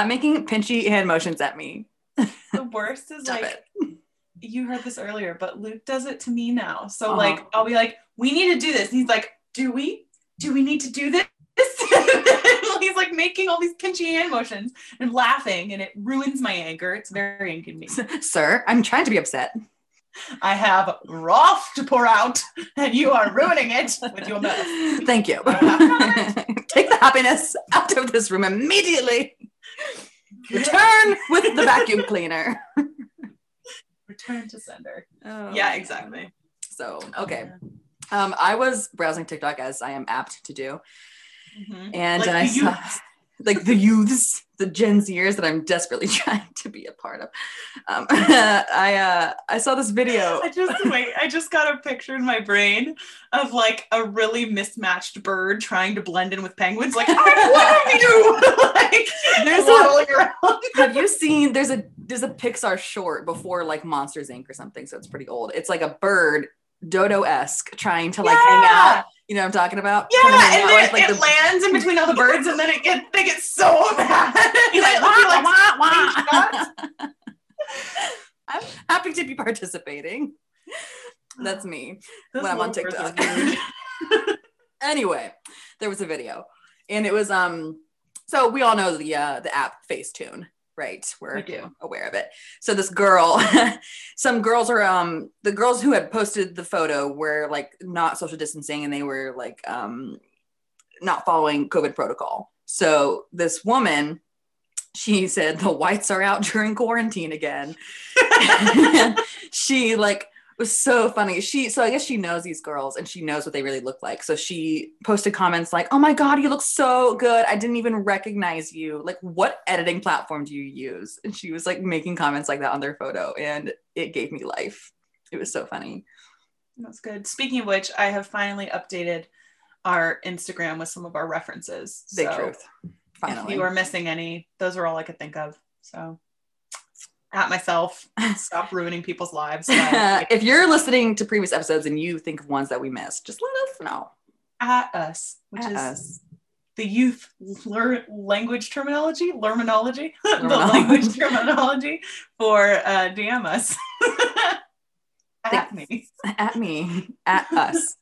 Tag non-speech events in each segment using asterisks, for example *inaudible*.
Stop making pinchy hand motions at me. The worst is Stop like it. you heard this earlier, but Luke does it to me now. So Uh-huh. like I'll be like, we need to do this. And he's like, do we? Do we need to do this? *laughs* he's like making all these pinchy hand motions and laughing, and it ruins my anger. It's very inconvenient. Sir, I'm trying to be upset. I have wrath to pour out, and you are ruining it with your mouth. Thank you. *laughs* Take the happiness out of this room immediately. *laughs* Return with the vacuum cleaner. *laughs* Return to sender. Oh, Yeah, exactly. So, okay. Um, I was browsing TikTok as I am apt to do. Mhm. And Like I saw. *laughs* like the youths, the Gen Zers that I'm desperately *laughs* trying to be a part of. Um, *laughs* I uh, I saw this video. I just wait. I just got a picture in my brain of like a really mismatched bird trying to blend in with penguins. Like, I *laughs* love you. like, There's a- around. Have you seen? There's a there's a Pixar short before like Monsters Inc. or something, so it's pretty old. It's like a bird, dodo esque, trying to like hang out. You know what I'm talking about? Yeah, and then with, like, it the- lands in between all the birds, and then it get they get so *laughs* mad. *laughs* He's like, wah, wah, wah. *laughs* I'm happy to be participating. That's me. Those when I'm on little birds are TikTok. anyway, there was a video, and it was um. So we all know the uh, the app Facetune, right? We're aware of it. So this girl, *laughs* some girls are um the girls who had posted the photo were like not social distancing, and they were like um not following COVID protocol. So this woman, she said the whites are out during quarantine again. *laughs* *laughs* she like was so funny. She so I guess she knows these girls and she knows what they really look like. So she posted comments like, "Oh my god, you look so good. I didn't even recognize you. Like what editing platform do you use?" And she was like making comments like that on their photo and it gave me life. It was so funny. That's good. Speaking of which, I have finally updated our Instagram with some of our references. Big So truth. If Finally. you were missing any, those are all I could think of. So at myself, *laughs* stop ruining people's lives. *laughs* if you're listening to previous episodes and you think of ones that we missed, just let us know. at us, which At is us. the youth lear- language terminology, lerminology, *laughs* the language terminology for uh, DM us. at Thanks. me. At me. At us.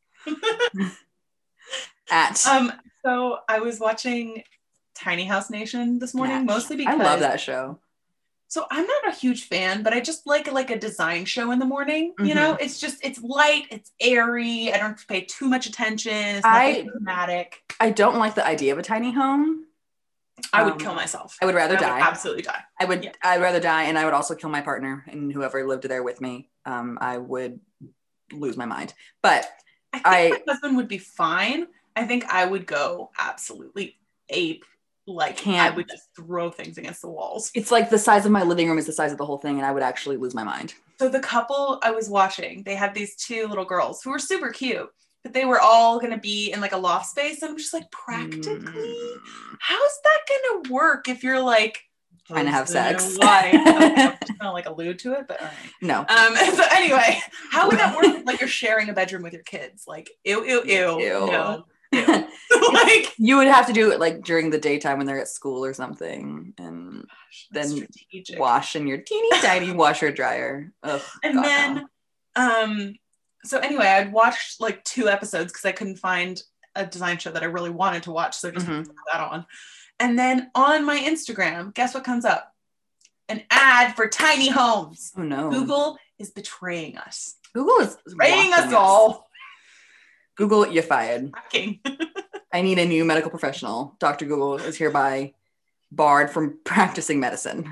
At Um, so I was watching Tiny House Nation this morning, Natch. mostly because I love that show. So I'm not a huge fan, but I just like like a design show in the morning. You Mhm. know, it's just it's light, it's airy. I don't have to pay too much attention. It's I- dramatic. I don't like the idea of a tiny home. I would Um, kill myself. I would rather I would die. absolutely die. I would Yeah. I'd rather die and I would also kill my partner and whoever lived there with me. Um, I would lose my mind. But I think I- my husband would be fine. I think I would go absolutely ape. Like I Can't- would just throw things against the walls. it's like the size of my living room is the size of the whole thing, and I would actually lose my mind. So the couple I was watching, they had these two little girls who were super cute, but they were all gonna be in like a loft space. And I'm just like, practically, Mm. how's that gonna work if you're like Trying to have sex. wife? *laughs* I'm just gonna like allude to it, but right. No. Um, *laughs* so anyway, how would that work? *laughs* Like you're sharing a bedroom with your kids? Like ew, ew, ew, Ew. no, ew. *laughs* *laughs* like you would have to do it like during the daytime when they're at school or something, and that's Then strategic. wash in your teeny tiny *laughs* washer dryer. Ugh, and God, then no. um so anyway i'd watched like two episodes because i couldn't find a design show that i really wanted to watch so I just Mhm. put that on and then on my instagram guess what comes up an ad for tiny homes oh no, google is betraying us Google is betraying us all Google, you fired. *laughs* I need a new medical professional. Dr. Google is hereby barred from *laughs* practicing medicine.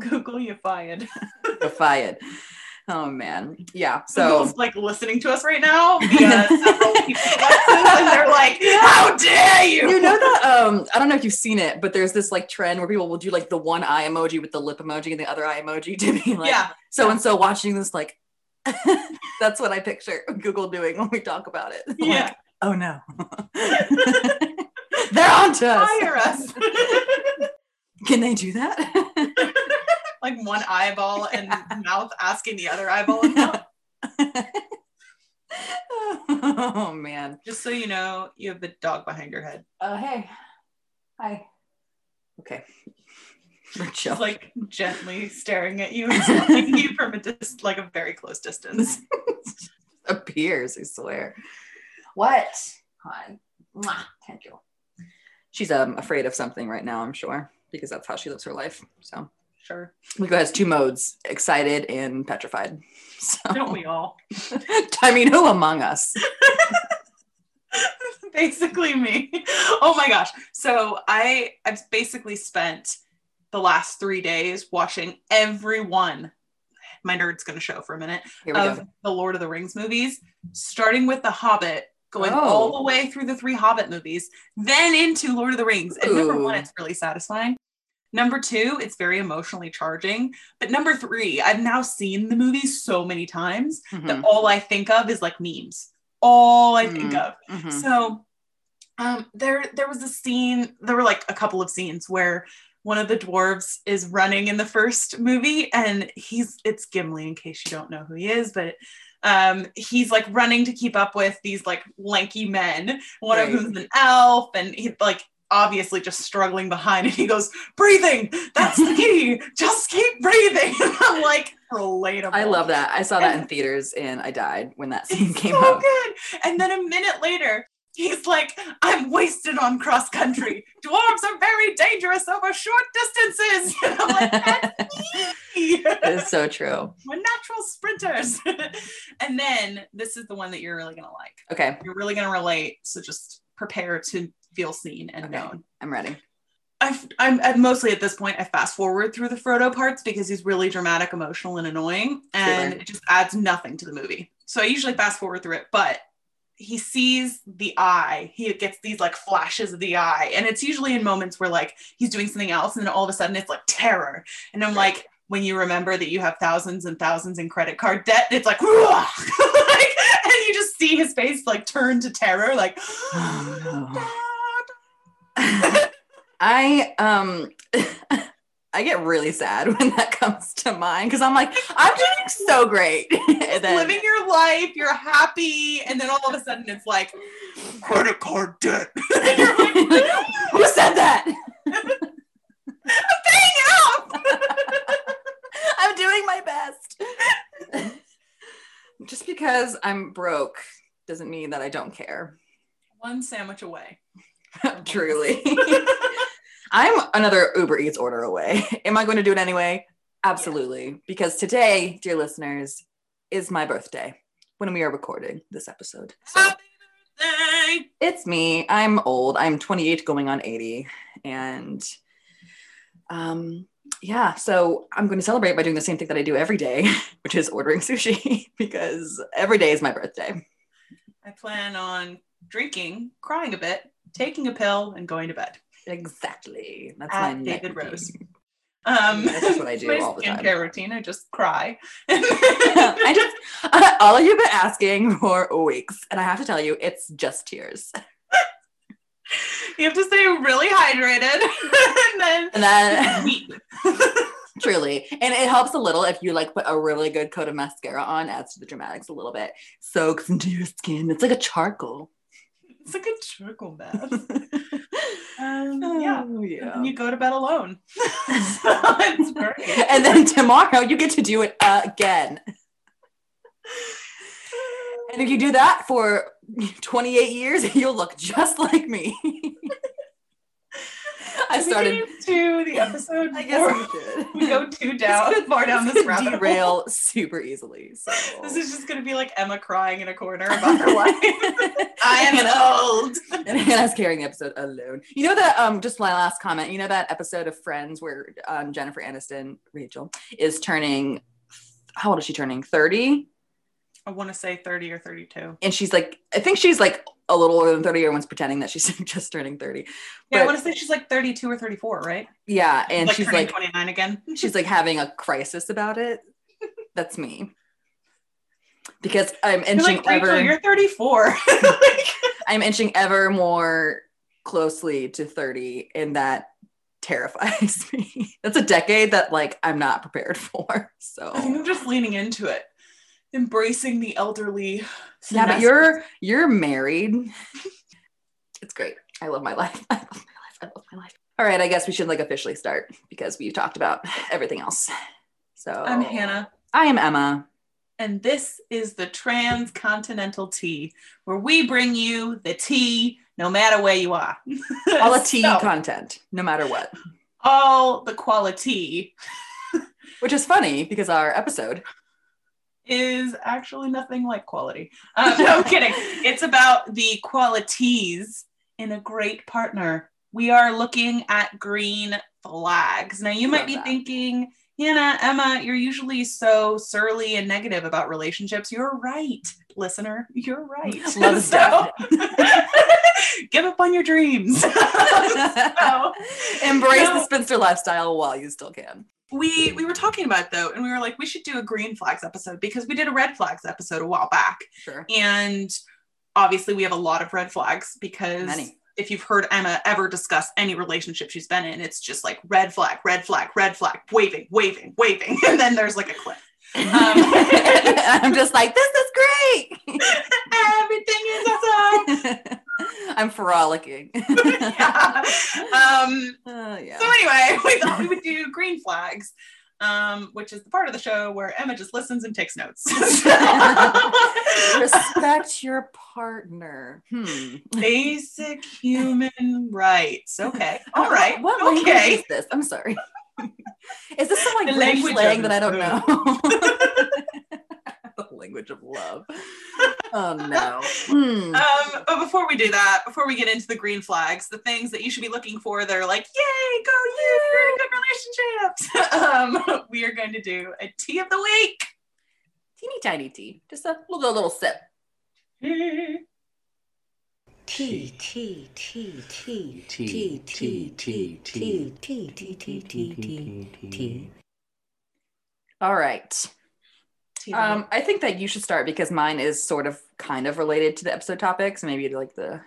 google you fired *laughs* You're fired. Oh man, yeah. So Google's like listening to us right now via several people's devices, and they're like, "How dare you!" you know that um I don't know if you've seen it, but there's this like trend where people will do like the one eye emoji with the lip emoji and the other eye emoji to be like yeah, so and so watching this like *laughs* that's what I picture Google doing when we talk about it. *laughs* Like, yeah, oh no. *laughs* They're on to us. fire us. Can they do that? like one eyeball and mouth asking the other eyeball and mouth. oh man. Just so you know, you have the dog behind your head. Oh hey. Hi. Okay. She's like gently staring at you and *laughs* smiling you from a dis- like a very close distance. *laughs* appears, I swear. What? Hi. Mwah. Thank you. She's um afraid of something right now, I'm sure, because that's how she lives her life. So Sure. Miko has two modes: excited and petrified. *laughs* So Don't we all? I mean, who among us? basically me. Oh my gosh. So I I've basically spent the last three days watching every one. My nerd's gonna show for a minute of go. the Lord of the Rings movies, starting with The Hobbit, going Oh. all the way through the three Hobbit movies, then into Lord of the Rings. And number one, it's really satisfying. Number two, it's very emotionally charging. But number three, I've now seen the movie so many times Mhm, that all I think of is like memes. All I think Mm. of. mhm. So um there there was a scene, there were like a couple of scenes where one of the dwarves is running in the first movie and he's it's Gimli in case you don't know who he is, but um he's like running to keep up with these like lanky men, one of Right. whom's an elf and he like obviously just struggling behind and he goes breathing that's the key *laughs* just keep breathing *laughs* i'm like relatable I love that. I saw that in theaters and I died when that scene *laughs* came so out. good. And then a minute later, he's like, I'm wasted on cross country. Dwarves are very dangerous over short distances. *laughs* I'm like, that's me. It's so true. *laughs* We're natural sprinters. *laughs* and then this is the one that you're really going to like. Okay, You're really going to relate. So just prepare to feel seen and Okay. known. I'm ready. I've, I'm at mostly at this point. I fast forward through the Frodo parts because he's really dramatic, emotional, and annoying, and Sure. it just adds nothing to the movie. So I usually fast forward through it, but he sees the eye. He gets these like flashes of the eye, and it's usually in moments where like he's doing something else, and then all of a sudden it's like terror, and I'm like. When you remember that you have thousands and thousands in credit card debt, it's like, *laughs* like, and you just see his face like turn to terror, like, *gasps* Oh, *laughs* I um *laughs* I get really sad *laughs* when that comes to mind because I'm like, I'm doing so great. *laughs* and then, living your life, you're happy, and then all of a sudden it's like credit card debt. *laughs* Who said that? I'm paying out. I'm doing my best. Just because I'm broke doesn't mean that I don't care. One sandwich away. Truly. I'm another Uber Eats order away. *laughs* Am I going to do it anyway? Absolutely. Because today, dear listeners, is my birthday when we are recording this episode. So Happy birthday. it's me. I'm old. I'm 28 going on 80. And um yeah, so I'm going to celebrate by doing the same thing that I do every day, *laughs* which is ordering sushi *laughs* because every day is my birthday. I plan on drinking, crying a bit, taking a pill, and going to bed. Exactly. That's At my David routine. Rose. Um, That's what I *laughs* do my all the time. skincare routine. I just cry. *laughs* *laughs* I just all of you've been asking for weeks, and I have to tell you, it's just tears. you have to stay really hydrated, and then And then weep. truly, and it helps a little if you like put a really good coat of mascara on, adds to the dramatics a little bit, soaks into your skin. It's like a charcoal. It's like a charcoal bath. Um, yeah. Oh, yeah. And you go to bed alone. *laughs* so it's great. *laughs* and then tomorrow you get to do it again. And if you do that for *laughs* 28 years, you'll look just like me. *laughs* I started. into the episode. I guess we should. we go too *laughs* down, could- far down this rabbit hole. super easily. So This is just gonna be like Emma crying in a corner about her life. *laughs* I am an old. and Hanah's carrying the episode alone. You know that um just my last comment, you know that episode of Friends where um Jennifer Aniston, Rachel, is turning how old is she turning? 30? I want to say 30 or 32. And she's like, I think she's like a little older than 30. Everyone's pretending that she's *laughs* just turning 30. Yeah, I want to say she's like 32 or 34, right? Yeah. And like she's like 29 again. *laughs* she's like having a crisis about it. That's me. Because I'm inching like, ever you're 34. *laughs* I'm inching ever more closely to 30 and that terrifies me. That's a decade that like I'm not prepared for. So I'm just leaning into it, embracing the elderly. yeah, but you're you're married. *laughs* It's great. I love my life. *laughs* I love my life. I love my life. All right, I guess we should like officially start because we've talked about everything else. So I'm Hanah, I am Emma. and this is the Transcontinental Tea, where we bring you the tea no matter where you are. *laughs* All the tea So, content, no matter what. all the quality Which is funny because our episode. Is actually nothing like quality. *laughs* Uh, no, I'm kidding. It's about the qualities in a great partner. We are looking at green flags. Now, you might be that. thinking, Hanah, Emma, you're usually so surly and negative about relationships. You're right, listener. You're right. *laughs* Love So- *laughs* give up on your dreams. So, Embrace the spinster lifestyle while you still can. We we were talking about though, and we were like, we should do a green flags episode because we did a red flags episode a while back. Sure. And obviously, we have a lot of red flags because Many. if you've heard Emma ever discuss any relationship she's been in, it's just like red flag, red flag, red flag, waving, waving, waving. *laughs* And then there's like a clip. Um, *laughs* I'm just like, this is great. *laughs* Everything is awesome. *laughs* I'm frolicking. *laughs* yeah. Um, Uh, *laughs* yeah. So anyway, we thought we would do green flags, um, which is the part of the show where Emma just listens and takes notes. Respect your partner. Hmm. Basic human rights. Okay. All right. Right. What language is this? I'm sorry. Is this some like language slang that I don't know? The language of love. Oh no. Hmm. Um, but before we do that, before we get into the green flags, the things that you should be looking for that are like, yay, go you, good relationships. um, we are going to do a tea of the week. Teeny tiny tea. Just a little, little sip. Tea, tea, tea, tea, Tea, tea, tea, tea, tea, tea, tea, tea, tea, tea, tea, tea, tea. All right. Tea of the Um, I think that you should start because mine is sort of kind of related to the episode topics. So maybe like the,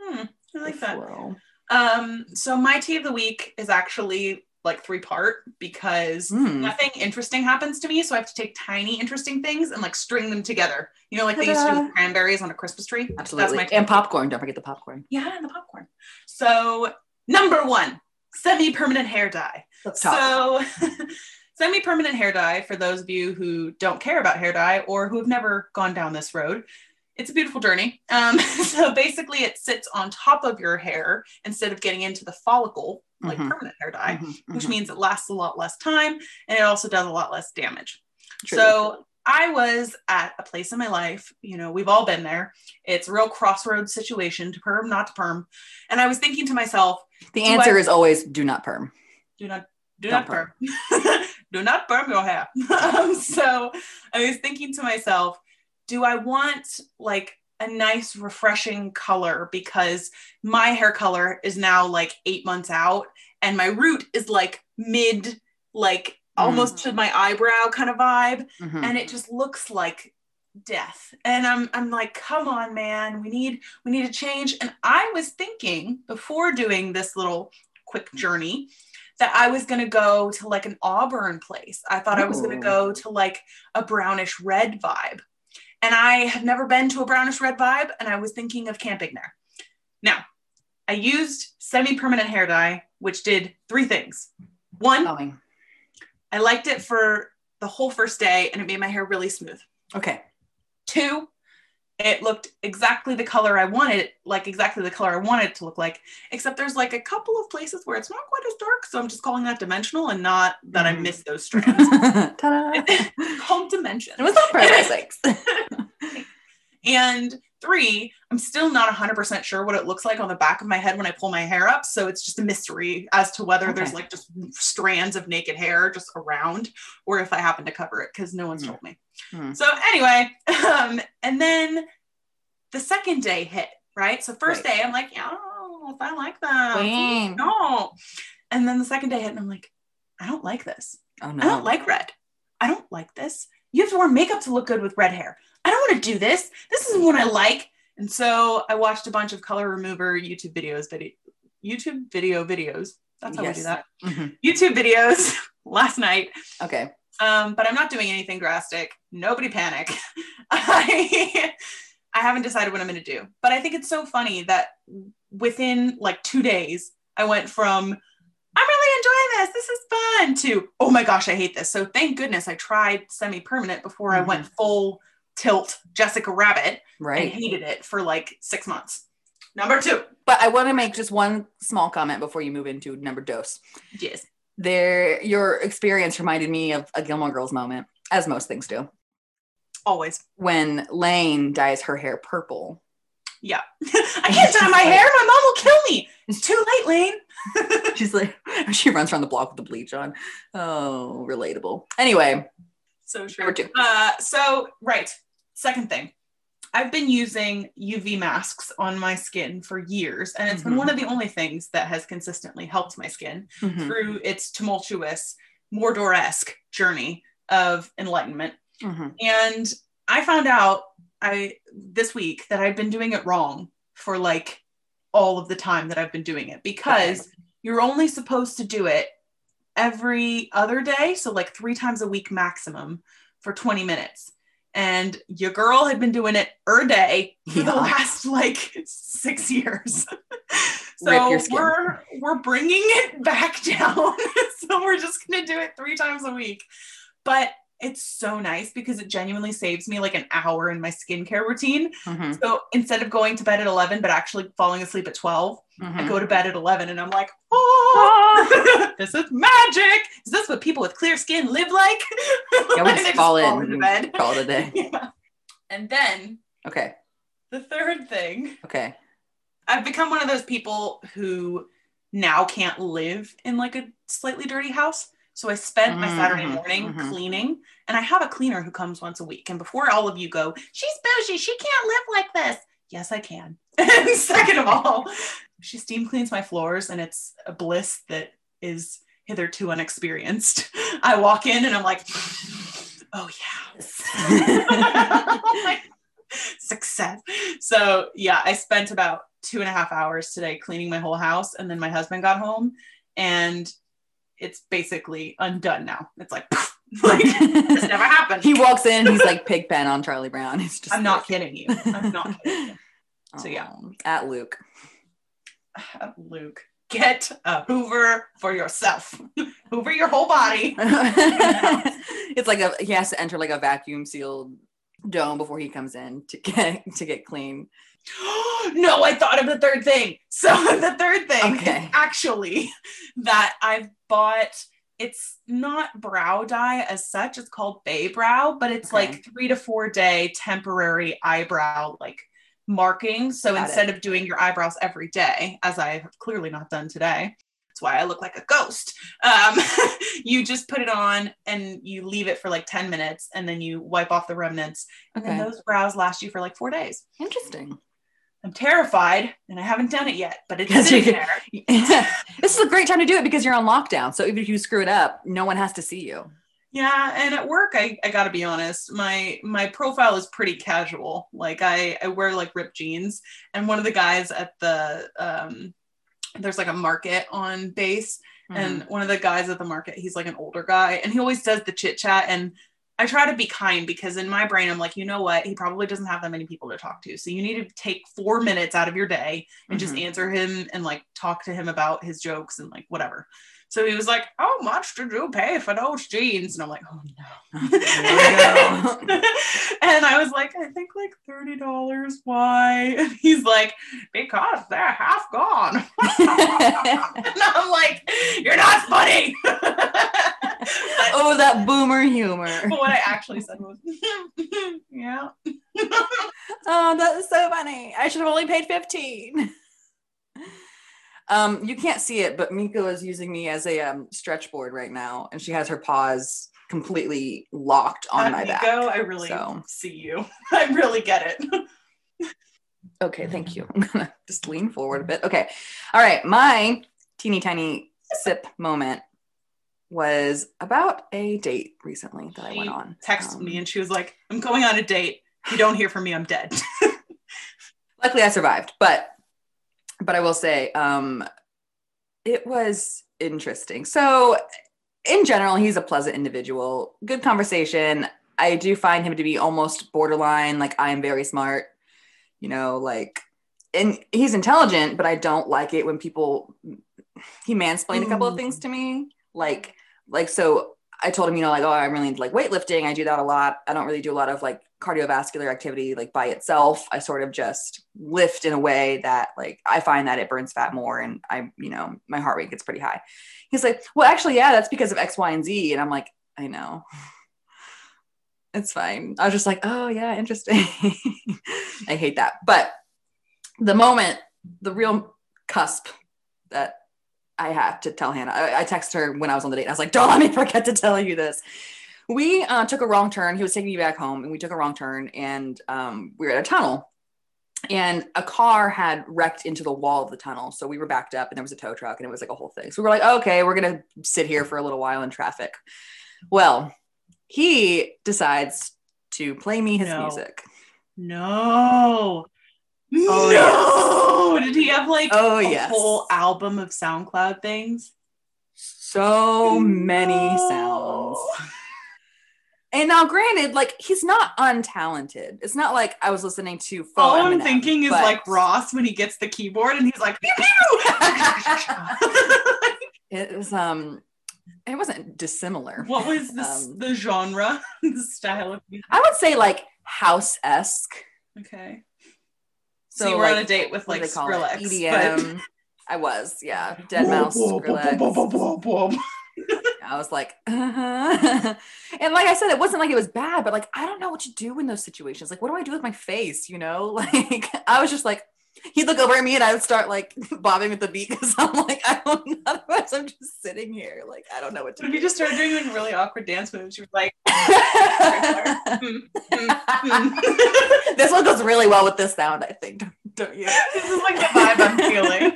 Hmm, I like that. flow. Um, so my tea of the week is actually like three part because Hmm. nothing interesting happens to me, so I have to take tiny interesting things and like string them together. You know, like they used to do with cranberries on a Christmas tree. Absolutely. That's my and popcorn. Don't forget the popcorn. Yeah, and the popcorn. So number one, semi-permanent hair dye. Let's talk. *laughs* So semi-permanent hair dye, for those of you who don't care about hair dye or who have never gone down this road, it's a beautiful journey. Um, *laughs* so basically it sits on top of your hair instead of getting into the follicle like Mhm. permanent hair dye, Mhm, which mhm. means it lasts a lot less time and it also does a lot less damage. Truly. So I was at a place in my life, you know, we've all been there. It's a real crossroads situation to perm, not to perm. And I was thinking to myself, the answer I- is always do not perm. do not do Don't not perm. *laughs* do not perm your hair. so I was thinking to myself, do I want like a nice refreshing color because my hair color is now like eight months out and my root is like mid like almost to my eyebrow kind of vibe Mhm. and it just looks like death and i'm i'm like come on man we need we need a change and i was thinking before doing this little quick journey that i was going to go to like an auburn place i thought i was going to go to like a brownish red vibe and i have never been to a brownish red vibe and i was thinking of camping there now i used semi-permanent hair dye which did three things one Going. I liked it for the whole first day and it made my hair really smooth. Okay. Two, it looked exactly the color I wanted, like exactly the color I wanted it to look like, except there's like a couple of places where it's not quite as dark. So I'm just calling that dimensional and not that I Mhm. missed those strands. *laughs* Ta-da. *laughs* Called dimension. It was purpose. thanks. *laughs* And three, I'm still not 100% sure what it looks like on the back of my head when I pull my hair up. So it's just a mystery as to whether there's like just strands of naked hair just around or if I happen to cover it because no one's Hmm. told me. Hmm. So anyway, *laughs* um, and then the second day hit, right? So first Right. day, I'm like, yeah, I if I like that. No. And then the second day hit, and I'm like, I don't like this. Oh no. I don't like red. I don't like this. You have to wear makeup to look good with red hair. I don't want to do this. This isn't what I like. And so I watched a bunch of color remover YouTube videos, video, YouTube video videos. That's how Yes. we do that. Mhm. YouTube videos *laughs* last night. Okay. Um, but I'm not doing anything drastic. Nobody panic. *laughs* I *laughs* I haven't decided what I'm going to do. But I think it's so funny that within like two days, I went from enjoying this. Is fun to oh my gosh, I hate this. So thank goodness I tried semi-permanent before I went mm-hmm. full tilt Jessica Rabbit and Right. hated it for like six months. Number two. But I want to make just one small comment before you move into number dose. Yes. There, your experience reminded me of a Gilmore Girls moment, as most things do, Always. when Lane dyes her hair purple. Yeah. *laughs* I can't dye my hair. My mom will kill me. It's too late, Lane. *laughs* She's like, she runs around the block with the bleach on. Oh, relatable. Anyway, So two. Uh, so right. Second thing. I've been using UV masks on my skin for years, and it's been Mhm. one of the only things that has consistently helped my skin mhm, through its tumultuous, Mordor-esque journey of enlightenment. mhm. And I found out I this week that I've been doing it wrong for like all of the time that I've been doing it because you're only supposed to do it every other day, so like 3 times a week maximum for 20 minutes. And your girl had been doing it er day for the last like 6 years. *laughs* so Rip your skin. we're we're bringing it back *laughs* down. so we're just going to do it 3 times a week. But it's so nice because it genuinely saves me like an hour in my skincare routine. mhm, So instead of going to bed at 11, but actually falling asleep at 12, I mhm. go to bed at 11 and I'm like, oh, *laughs* this is magic. Is this what people with clear skin live like? Yeah, we And just I fall in bed. *laughs* a day. *laughs* Yeah. And then Okay, the third thing, okay. I've become one of those people who now can't live in like a slightly dirty house. So I spent my Saturday Mhm, morning mhm. cleaning, and I have a cleaner who comes once a week. And before all of you go, she's bougie, she can't live like this. Yes, I can. *laughs* And second of all, she steam cleans my floors, and it's a bliss that is hitherto unexperienced. *laughs* I walk in and I'm like, oh yeah. *laughs* Like, success. So yeah, I spent about two and a half hours today cleaning my whole house, and then my husband got home, and it's basically undone now. It's like, *laughs* *laughs* like this never happened. he walks in, he's like Pigpen on Charlie Brown. It's just I'm not kidding you. I'm not *laughs* kidding you. So, yeah. At Luke. *sighs* Luke, get a Hoover for yourself. Hoover your whole body. it's like a he has to enter like a vacuum sealed dome before he comes in to get to get clean. *gasps* no, I thought of the third thing. So *laughs* the third thing Okay. is actually *laughs* that I've bought. It's not brow dye as such. It's called Bay Brow, but it's Okay. like three to four day temporary eyebrow like marking. So Got it. instead of doing your eyebrows every day, as I have clearly not done today, that's why I look like a ghost. Um, *laughs* you just put it on and you leave it for like 10 minutes and then you wipe off the remnants. And Okay. then those brows last you for like four days. Interesting. I'm terrified and I haven't done it yet, but it's sitting there. *laughs* this is a great time to do it because you're on lockdown. So even if you screw it up, no one has to see you. Yeah, and at work, I, I gotta be honest, my my profile is pretty casual. Like I, I wear like ripped jeans, and one of the guys at the um, there's like a market on base, Mm-hmm. and one of the guys at the market, he's like an older guy, and he always does the chit chat, and I try to be kind because in my brain, I'm like, you know what, he probably doesn't have that many people to talk to, so you need to take four minutes out of your day and just Mhm. answer him and like talk to him about his jokes and like whatever. So he was like, "How much did you pay for those jeans?" And I'm like, "Oh no." *laughs* And I was like, I think like thirty dollars. Why? And he's like, because they're half gone. *laughs* and I'm like, you're not funny. *laughs* But oh, that boomer humor. *laughs* what I actually said was, *laughs* yeah. Oh, that is so funny. I should have only paid 15. Um, you can't see it, but Miko is using me as a um, stretch board right now, and she has her paws completely locked on my back. Go. I really so. see you. *laughs* I really get it. Okay, thank you. I'm gonna just lean forward a bit. Okay, all right. My teeny tiny sip moment was about a date recently that I went on. Texted Um, me and she was like, I'm going on a date. If you don't hear from me, I'm dead. *laughs* luckily I survived, but but I will say um it was interesting. So in general, he's a pleasant individual, good conversation. I do find him to be almost borderline like I am very smart, you know, like and he's intelligent, but I don't like it when people he mansplained a couple of things to me. Like, like so I told him, you know, like, oh, I'm really into like weightlifting. I do that a lot. I don't really do a lot of like cardiovascular activity like by itself. I sort of just lift in a way that like I find that it burns fat more and I, you know, my heart rate gets pretty high. He's like, well, actually, yeah, that's because of X, Y, and Z. And I'm like, I know. *laughs* It's fine. I was just like, oh yeah, interesting. *laughs* I hate that. But the moment, the real cusp that I have to tell Hanah, I, I texted her when I was on the date. I was like, don't let me *laughs* forget to tell you this. We uh, took a wrong turn. He was taking me back home, and we took a wrong turn, and um, we were at a tunnel, and a car had wrecked into the wall of the tunnel. So we were backed up, and there was a tow truck, and it was like a whole thing. So we were like, okay, we're gonna sit here for a little while in traffic. Well, he decides to play me his No. music. No. Oh, no. Did he have like Oh, a yes. whole album of SoundCloud things? So many sounds. And now, granted, like he's not untalented. It's not like I was listening to. All I'm thinking is but- like Ross when he gets the keyboard and he's like, pew, pew. *laughs* It was um, it wasn't dissimilar. what was this, Um, the genre, *laughs* the style of music? I would say like house esque. Okay. So we're were on a date with like they it? Skrillex. EDM. I was, yeah. Deadmau5. Skrillex. I was like, uh-huh. *laughs* and like I said, it wasn't like it was bad, but like I don't know what to do in those situations. Like, what do I do with my face? You know, *laughs* like I was just like, he'd look over at me and I would start like *laughs* bobbing with the beat because I'm like, I don't know. *laughs* Otherwise, I'm just sitting here, like I don't know what to if do. you just started doing really awkward dance moves? You're like, *laughs* mm, mm, mm. this one goes really well with this sound, I think. Don't, don't you? this is like the vibe I'm feeling.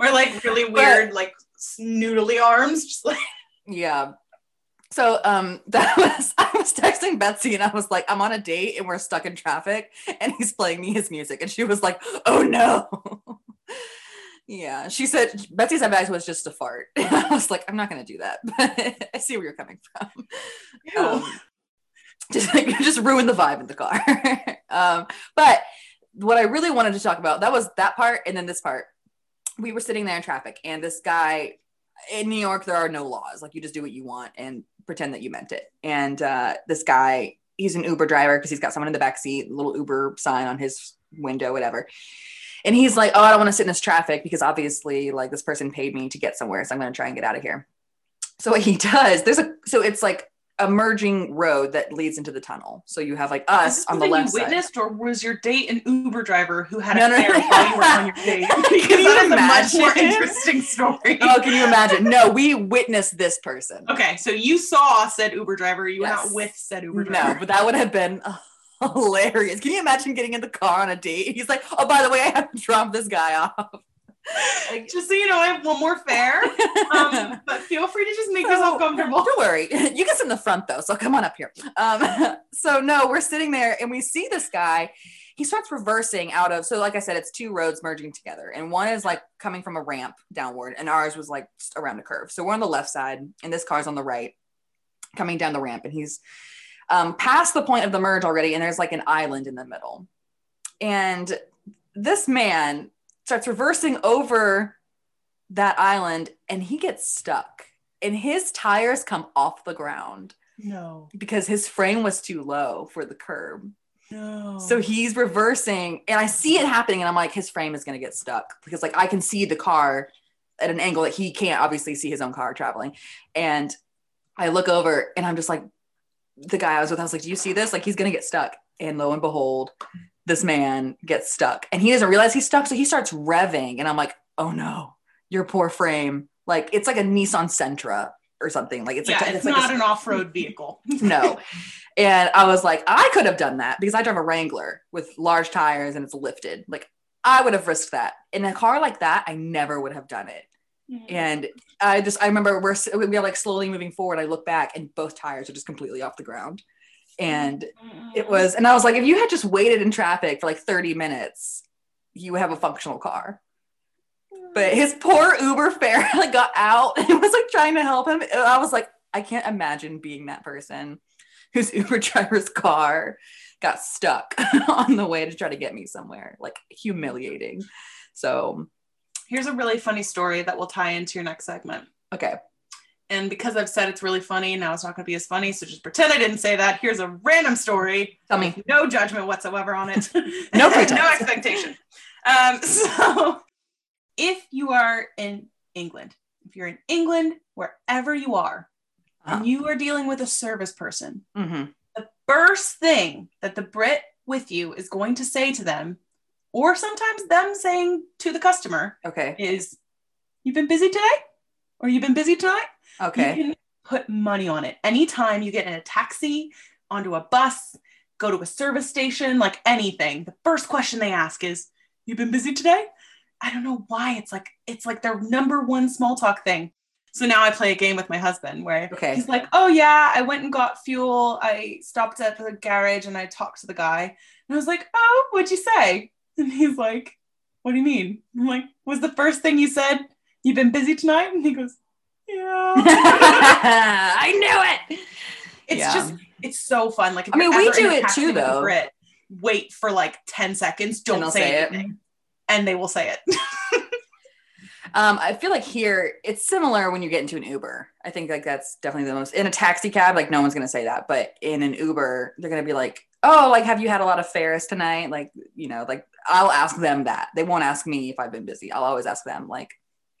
Or like really weird, like noodly arms, just like Yeah. So um *laughs* that was I was texting Betsy and I was like, I'm on a date and we're stuck in traffic and he's playing me his music. And she was like, oh no. *laughs* yeah. She said Betsy's advice was just to fart. And *laughs* I was like, I'm not gonna do that, but I see where you're coming from. ew. Um, just like just ruin the vibe in the car. um, but what I really wanted to talk about that was that part and then this part. We were sitting there in traffic, and this guy in New York, there are no laws. Like you just do what you want and pretend that you meant it. And uh, this guy, he's an Uber driver because he's got someone in the back seat, little Uber sign on his window, whatever. And he's like, "Oh, I don't want to sit in this traffic because obviously, like this person paid me to get somewhere, so I'm going to try and get out of here." So what he *laughs* does, there's a so it's like a merging road that leads into the tunnel. So you have like us on the left you side. witnessed, or was your date an Uber driver who had No, a no, while you were on your *laughs* date? Because Can that is a much more interesting story. *laughs* Oh, can you imagine? No, we witnessed this person. Okay, so you saw said Uber driver, you were Yes. not with said Uber driver. No, but that would have been *laughs* hilarious. Can you imagine getting in the car on a date? He's like, "Oh, by the way, I have to drop this guy off." *laughs* Like, Just so you know, I have one more fare. Um, *laughs* but feel free to just make yourself comfortable. Don't worry. *laughs* You sit in the front though, so come on up here. Um, so no, we're sitting there and we see this guy. He starts reversing out of so like I said, it's two roads merging together, and one is like coming from a ramp downward, and ours was like around a curve. So we're on the left side, and this car's on the right, coming down the ramp, and he's um, past the point of the merge already, and there's like an island in the middle, and this man starts reversing over that island, and he gets stuck and his tires come off the ground No, because his frame was too low for the curb. no. So he's reversing, and I see it happening, and I'm like, his frame is gonna get stuck because like I can see the car at an angle that he can't obviously see his own car traveling. And I look over and I'm just like, the guy I was with, I was like, Do you see this? Like he's gonna get stuck. And lo and behold, this man gets stuck and he doesn't realize he's stuck. So he starts revving, and I'm like, oh no, your poor frame. Like it's like a Nissan Sentra or something. Like it's yeah, like it's, like not a- an off-road vehicle. *laughs* no. And I was like, I could have done that because I drive a Wrangler with large tires and it's lifted. Like I would have risked that. In a car like that, I never would have done it. Mm-hmm. And I just, I remember we're, we are like slowly moving forward. I look back and both tires are just completely off the ground. And it was, and I was like, if you had just waited in traffic for like 30 minutes, you would have a functional car. But his poor Uber fare *laughs* like got out and *laughs* was like trying to help him. I was like, I can't imagine being that person whose *laughs* Uber driver's car got stuck on the way to try to get me somewhere. Like humiliating. So here's a really funny story that will tie into your next segment. Okay. And because I've said it's really funny, now it's not going to be as funny. So just pretend I didn't say that. Here's a random story. Tell me. No judgment whatsoever on it. *laughs* No *laughs* no expectation. Um, *laughs* so if you are in England, if you're in England, wherever you are, Uh-huh. and you are dealing with a service person, hmm the first thing that the Brit with you is going to say to them, or sometimes them saying to the customer, Okay. is, You've been busy today? Or you've been busy tonight? Okay. You can put money on it. Anytime you get in a taxi, onto a bus, go to a service station, like anything, the first question they ask is, You've been busy today? I don't know why. It's like it's like their number one small talk thing. So now I play a game with my husband where Okay. he's like, Oh yeah, I went and got fuel. I stopped at the garage and I talked to the guy. And I was like, Oh, what'd you say? And he's like, What do you mean? I'm like, Was the first thing you said, You've been busy tonight? And he goes, Yeah. *laughs* I knew it. It's Yeah. just it's so fun. Like if I mean, we do it too, though. Brit, wait for like 10 seconds, don't say, say it. anything. And they will say it. *laughs* Um, I feel like here it's similar when you get into an Uber. I think like that's definitely the most in a taxi cab, like no one's gonna say that, but in an Uber, they're gonna be like, Oh, like have you had a lot of fares tonight? Like, you know, like I'll ask them that. They won't ask me if I've been busy. I'll always ask them, like,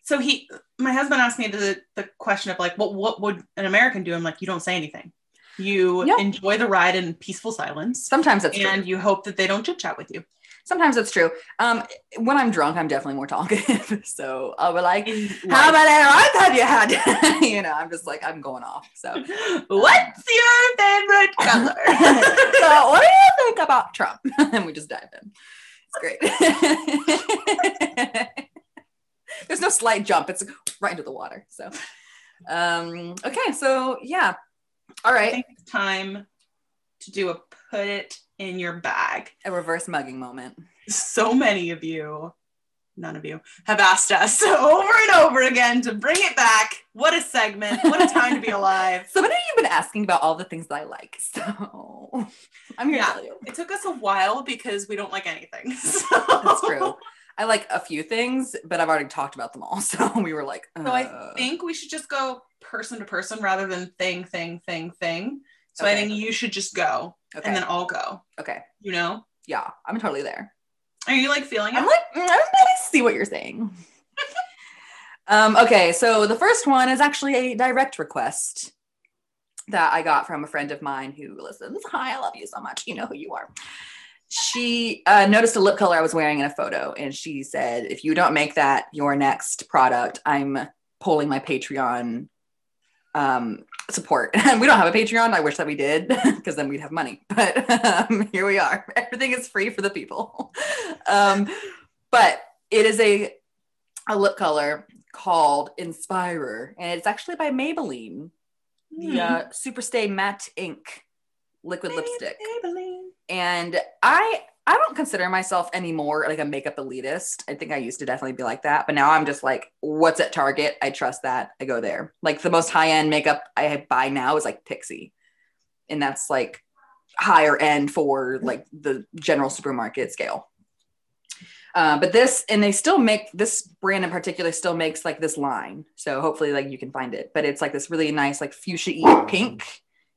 so he my husband asked me the, the question of like, what what would an American do? I'm like, you don't say anything. You Yep. enjoy the ride in peaceful silence. sometimes that's true. And you hope that they don't chit chat with you. Sometimes that's true. Um, when I'm drunk, I'm definitely more talkative. *laughs* so I'll be like, How about many rides have you had? *laughs* you know, I'm just like, I'm going off. So What's your favorite color? *laughs* so what do you think about Trump? and we just dive in. It's great. *laughs* There's no slight jump. It's right into the water. So, um, okay. So yeah. All right. I think it's time to do a put it in your bag. A reverse mugging moment. so many of you, none of you, have asked us *laughs* over and over again to bring it back. What a segment. What a time to be *laughs* alive. So many of you have been asking about all the things that I like. So I'm here Yeah. to tell you. It took us a while because we don't like anything. So. That's true. I like a few things, but I've already talked about them all. *laughs* So we were like, So I uh, think we should just go person to person rather than thing, thing, thing, thing. So I think you should just go okay. and then I'll go. okay. You know? Yeah, I'm totally there. Are you like feeling it? I'm like, mm, I see what you're saying. *laughs* um, okay, so the first one is actually a direct request that I got from a friend of mine who listens. Hi, I love you so much. You know who you are. She uh, noticed a lip color I was wearing in a photo, and she said, "If you don't make that your next product, I'm pulling my Patreon um, support." And *laughs* we don't have a Patreon. I wish that we did, *laughs* because then we'd have money. *laughs* But um, here we are. Everything is free for the people. um, but it is a a lip color called Inspirer, and it's actually by Maybelline, the Hmm. uh, Superstay Matte Ink liquid lipstick. Maybelline. And I I don't consider myself anymore like a makeup elitist. I think I used to definitely be like that, but now I'm just like, what's at Target? I trust that. I go there. Like the most high end makeup I buy now is like Pixi, and that's like higher end for like the general supermarket scale. Uh, but this, and they still make this brand in particular still makes like this line. So hopefully, like you can find it. But it's like this really nice, like fuchsia pink.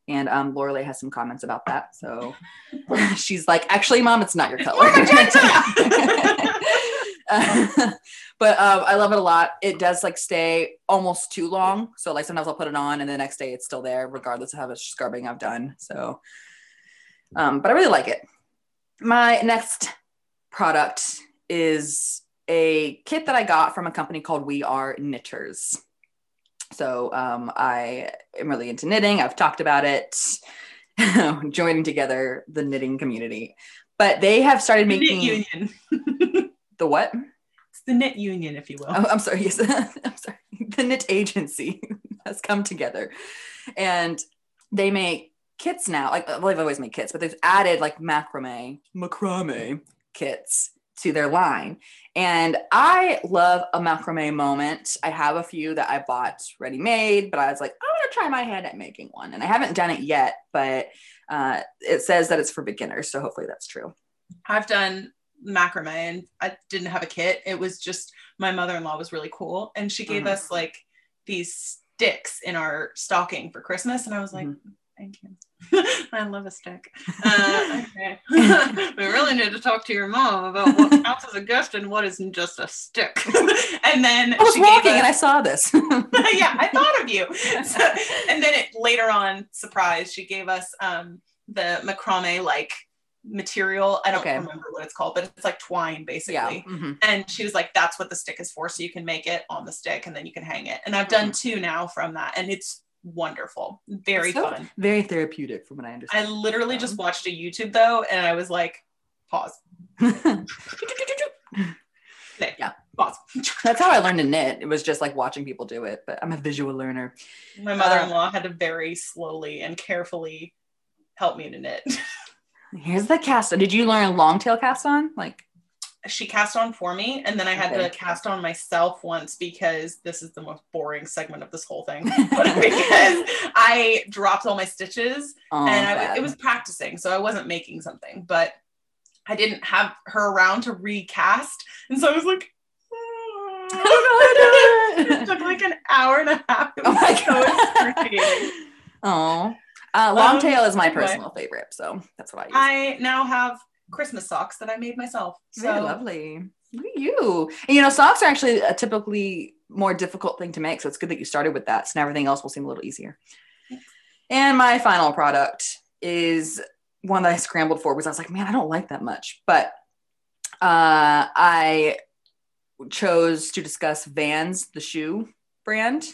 And um, Lorelai has some comments about that. So *laughs* she's like, actually, mom, it's not your color. Uh, *laughs* but um, I love it a lot. It does like stay almost too long. So like sometimes I'll put it on and the next day it's still there, regardless of how much scrubbing I've done. So, um, but I really like it. My next product is a kit that I got from a company called We Are Knitters. So um, I am really into knitting. I've talked about it, *laughs* joining together the knitting community. But they have started The making knit union. *laughs* the what? It's the knit union, if you will. Oh, I'm sorry. *laughs* Yes, I'm sorry. The knit agency has come together, and they make kits now. Like well, they've always made kits, but they've added like macrame, macrame kits to their line. And I love a macrame moment. I have a few that I bought ready made, but I was like, I want to try my hand at making one, and I haven't done it yet. But uh, it says that it's for beginners, so hopefully that's true. I've done macrame and I didn't have a kit. It was just my mother-in-law was really cool and she gave Mhm. us like these sticks in our stocking for Christmas and I was like, Mhm. thank you. *laughs* I love a stick. Uh, okay. *laughs* *laughs* we really need to talk to your mom about what counts as a gift and what isn't just a stick. and then I was she gave walking us- and I saw this. yeah, I thought of you. So, and then it later on, surprise, she gave us um, the macrame like material. I don't Okay. remember what it's called, but it's like twine basically. yeah. mhm. And she was like, "That's what the stick is for, so you can make it on the stick, and then you can hang it." And I've done two now from that, and it's wonderful, very So fun. Very therapeutic from what I understand. I literally just watched a YouTube though, and I was like, "Pause. *laughs* Yeah. pause." That's how I learned to knit. It was just like watching people do it, but I'm a visual learner. My mother-in-law um, had to very slowly and carefully help me to knit. *laughs* Here's the cast on. Did you learn long tail cast on? Like, she cast on for me and then i had Okay. to cast on myself once because this is the most boring segment of this whole thing *laughs* *laughs* because i dropped all my stitches oh, and I, it was practicing so i wasn't making something but i didn't have her around to recast and so i was like oh. *laughs* it took like an hour and a half it Oh was my so God. excruciating. Oh, uh, long Um, tail is my anyway. personal favorite, so that's what I use. i now have christmas socks that i made myself so Very lovely. Look at you. And you know, socks are actually a typically more difficult thing to make, so it's good that you started with that. So now everything else will seem a little easier. And my final product is one that I scrambled for because I was like, man, I don't like that much. But uh, I chose to discuss Vans, the shoe brand,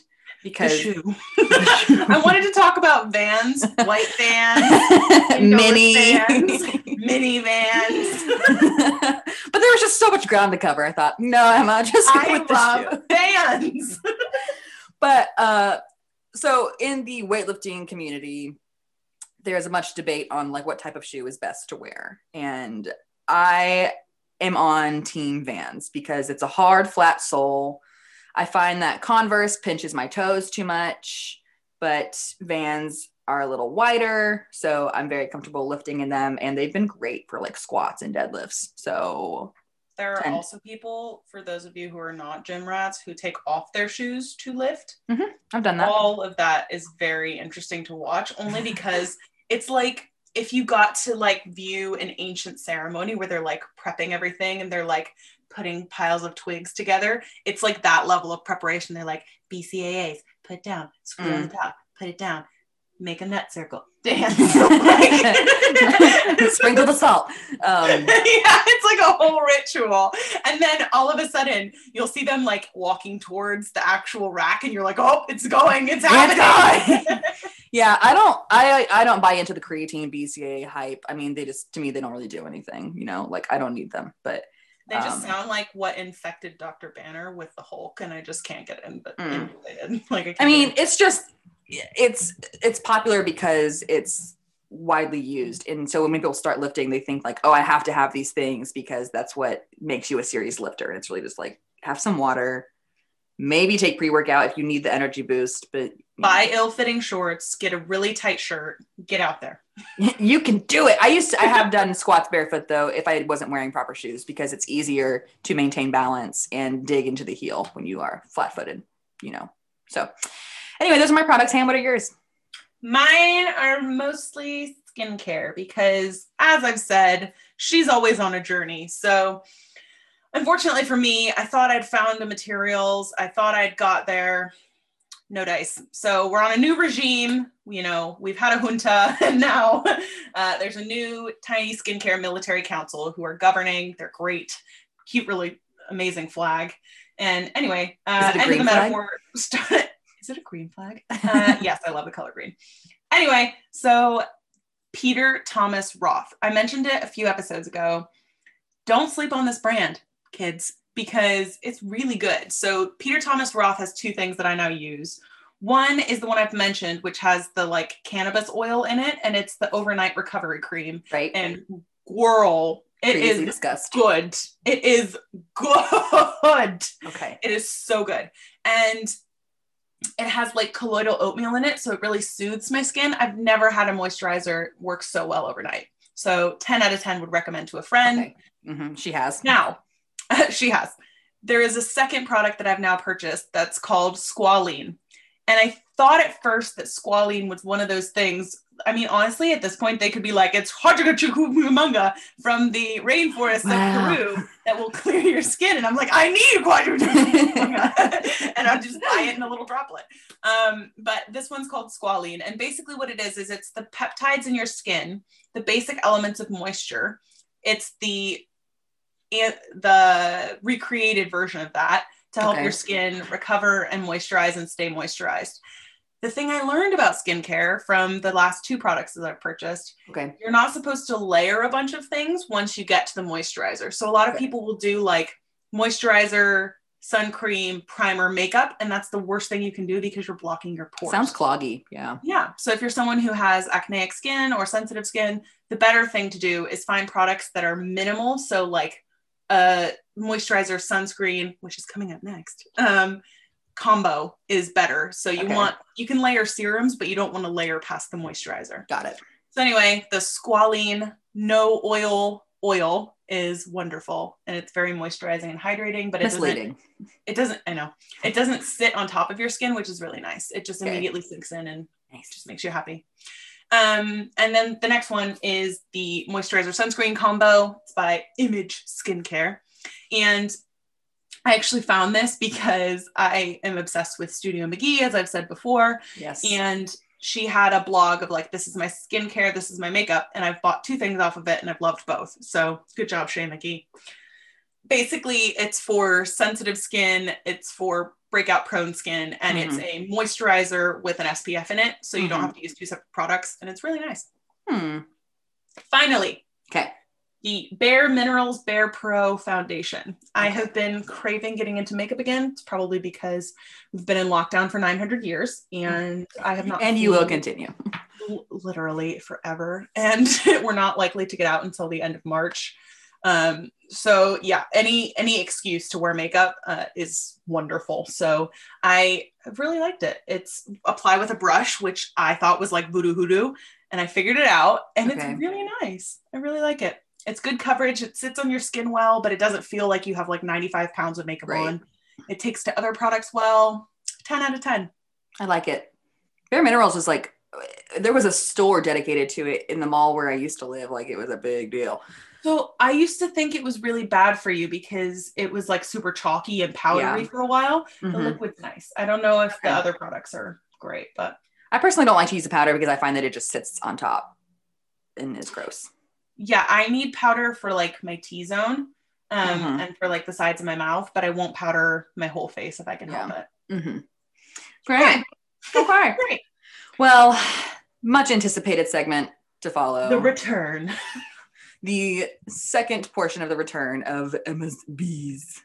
because *laughs* shoe. I wanted to talk about vans, white vans, *laughs* mini. Vans. minivans. *laughs* but there was just so much ground to cover. I thought, no, Emma, just go I with the shoe. love vans. But uh, so in the weightlifting community, there's a much debate on like what type of shoe is best to wear, and I am on Team Vans because it's a hard, flat sole. I find that Converse pinches my toes too much, but Vans are a little wider, so I'm very comfortable lifting in them, and they've been great for like squats and deadlifts. So There are Ten. also people, for those of you who are not gym rats, who take off their shoes to lift. Mm-hmm, I've done that. All of that is very interesting to watch, only *laughs* because it's like if you got to like view an ancient ceremony where they're like prepping everything and they're like putting piles of twigs together, it's like that level of preparation. They're like BCAAs, put it down, screw on the top, put it down, make a nut circle, *laughs* dance. *laughs* *laughs* Sprinkle the salt. Um, yeah, it's like a whole ritual. And then all of a sudden, you'll see them like walking towards the actual rack, and you're like, oh, it's going, it's happening. yeah, I don't, I, I don't buy into the creatine BCA hype. I mean, they just, to me, they don't really do anything. You know, like I don't need them. But they just Um, sound like what infected Dr. Banner with the Hulk, and I just can't get in, Mm. *laughs* Like, I, I mean, it's just, it's, it's popular because it's widely used, and so when people start lifting, they think like, oh, I have to have these things because that's what makes you a serious lifter. And it's really just like have some water, maybe take pre workout if you need the energy boost, but buy mm-hmm. ill-fitting shorts, get a really tight shirt, get out there. *laughs* you can do it. I used to, I have done *laughs* squats barefoot though, if I wasn't wearing proper shoes because it's easier to maintain balance and dig into the heel when you are flat footed, you know. So, anyway, those are my products. Ham, what are yours? Mine are mostly skincare because, as I've said, she's always on a journey. So, unfortunately for me, I thought I'd found the materials, I thought I'd got there. No dice. So, we're on a new regime. You know, we've had a junta, *laughs* and now uh, there's a new tiny skincare military council who are governing. They're great, cute, really amazing flag. And anyway, uh, Is it a end of the metaphor. *laughs* Is it a green flag? Uh, yes, I love the color green. Anyway, so Peter Thomas Roth. I mentioned it a few episodes ago. Don't sleep on this brand, kids, because it's really good. So Peter Thomas Roth has two things that I now use. One is the one I've mentioned, which has the like cannabis oil in it, and it's the overnight recovery cream. Right. And whirl, it Crazy is disgust. good. It is good. Okay. It is so good. And it has like colloidal oatmeal in it, so it really soothes my skin. I've never had a moisturizer work so well overnight. So 10 out of 10 would recommend to a friend. Okay. Mhm, She has. Now, *laughs* she has. There is a second product that I've now purchased that's called Squalene. And I thought at first that Squalene was one of those things. I mean, honestly, at this point, they could be like, it's Hajagachukumunga from the rainforest Wow. of Peru that will clear your skin. And I'm like, I need Hajagachukumunga. *laughs* and I'll just buy it in a little droplet. Um, but this one's called Squalene. And basically, what it is, is it's the peptides in your skin, the basic elements of moisture. It's the and the recreated version of that to help Okay. your skin recover and moisturize and stay moisturized. The thing I learned about skincare from the last two products that I've purchased, Okay. you're not supposed to layer a bunch of things once you get to the moisturizer. So a lot of Okay. people will do like moisturizer, sun cream, primer, makeup, and that's the worst thing you can do because you're blocking your pores. Sounds cloggy. Yeah. Yeah. So if you're someone who has acneic skin or sensitive skin, the better thing to do is find products that are minimal. So like a moisturizer, sunscreen, which is coming up next. Um, combo is better. So you Okay. want you can layer serums, but you don't want to layer past the moisturizer. Got it. So anyway, the squalene no oil oil is wonderful and it's very moisturizing and hydrating, but it doesn't it doesn't i know it doesn't sit on top of your skin which is really nice it just immediately sinks in and Nice. just makes you happy um and then the next one is the moisturizer sunscreen combo. It's by image skincare. And i actually found this because i am obsessed with studio mcgee as i've said before. Yes. and she had a blog of like this is my skincare this is my makeup and i've bought two things off of it and i've loved both. So good job Shea McGee basically it's for sensitive skin it's for breakout prone skin and it's a moisturizer with an spf in it so you don't Mhm. have to use two separate products and it's really nice Hmm. finally Okay. the Bare Minerals Bare Pro Foundation. I have been craving getting into makeup again. It's probably because we've been in lockdown for 900 years and I have not. And you will continue. literally forever and *laughs* we're not likely to get out until the end of march um so yeah any any excuse to wear makeup uh, is wonderful so i really liked it it's apply with a brush which i thought was like voodoo hoodoo and i figured it out and Okay. it's really nice i really like it it's good coverage it sits on your skin well but it doesn't feel like you have like 95 pounds of makeup Right. on it takes to other products well 10 out of 10 I like it. Bare Minerals is like there was a store dedicated to it in the mall where I used to live. Like it was a big deal. So I used to think it was really bad for you because it was like super chalky and powdery Yeah. for a while. The Mhm. liquid's nice. I don't know if the other products are great, but I personally don't like to use the powder because I find that it just sits on top and is gross. yeah, I need powder for like my T zone um, Mhm. and for like the sides of my mouth, but I won't powder my whole face if I can help it. hmm Great. Okay. *laughs* Great. Well, much anticipated segment to follow. The return. *laughs* the second portion of the return of Emma's bees.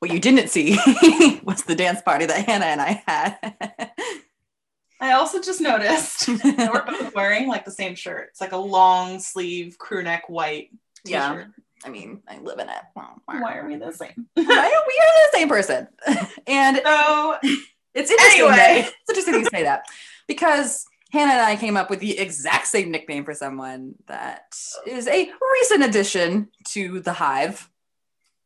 What you didn't see *laughs* was the dance party that Hanah and I had. *laughs* I also just noticed *laughs* we're both wearing like the same shirt. It's like a long sleeve crew neck white Yeah. t-shirt. I mean, I live in it. Why are we the same? I know, we are the same person. *laughs* And So it's interesting. Anyway. that- it's interesting you say that because Hanah and I came up with the exact same nickname for someone that is a recent addition to the hive.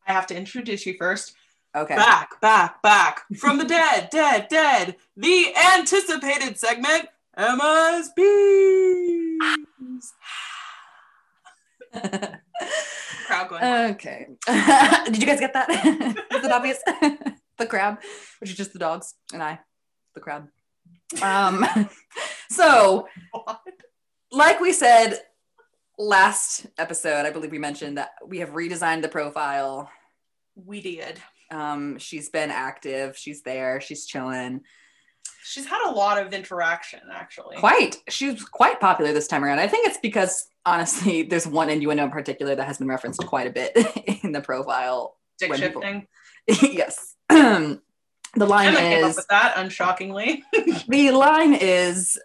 I have to introduce you first. Okay. Back, back, back from the dead, dead, dead. The anticipated segment, Emma's Bees. Crowd going. okay. *laughs* Did you guys get that? *laughs* is it obvious? *laughs* the crowd, which is just the dogs and I, the crowd. Um, so What? like we said last episode, I believe we mentioned that we have redesigned the profile. we did. Um, she's been active. She's there. She's chilling. She's had a lot of interaction, actually. Quite. She was quite popular this time around. I think it's because honestly, *laughs* there's one innuendo in particular that has been referenced quite a bit *laughs* in the profile. Dick when people- shifting. *laughs* yes. *clears throat* the line Emma up is with that, unshockingly. the line is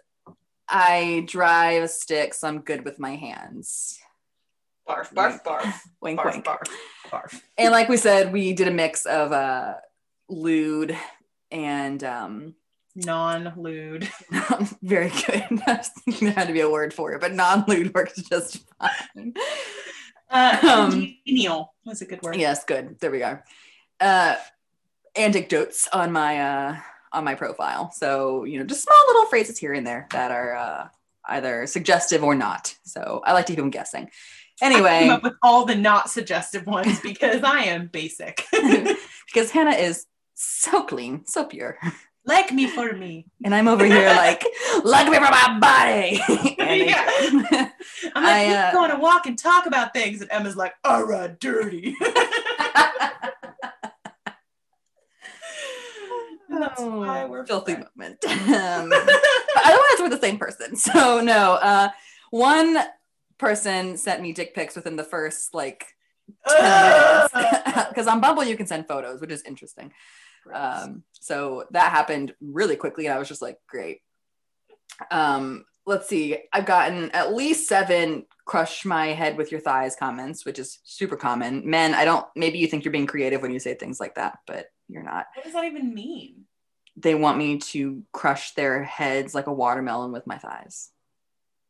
I drive sticks. I'm good with my hands. Barf, barf, barf, Wink, barf, wink. barf, barf. And like we said, we did a mix of uh, lewd and um, Non-lewd. *laughs* *laughs* very good. *laughs* I was thinking there had to be a word for it, but non-lewd works just fine. Uh, Um, congenial was a good word. Yes, good. There we go. Uh, anecdotes on my uh, on my profile. So you know, just small little phrases here and there that are uh, either suggestive or not. So I like to keep them guessing. I came Anyway, up with all the not suggestive ones because I am basic. *laughs* *laughs* because Hanah is so clean, so pure, like me for me. and I'm over here like, *laughs* look me for my body. Yeah. I'm like, I, uh, go on a walk and talk about things, and Emma's like, "All right, dirty." That's why we're filthy friends. moment. Um, otherwise we're the same person so no uh one person sent me dick pics within the first like because *laughs* on bumble you can send photos which is interesting. Um so that happened really quickly and i was just like great. Um let's see. I've gotten at least seven crush my head with your thighs comments which is super common. Men i don't maybe you think you're being creative when you say things like that but you're not. What does that even mean? they want me to crush their heads like a watermelon with my thighs.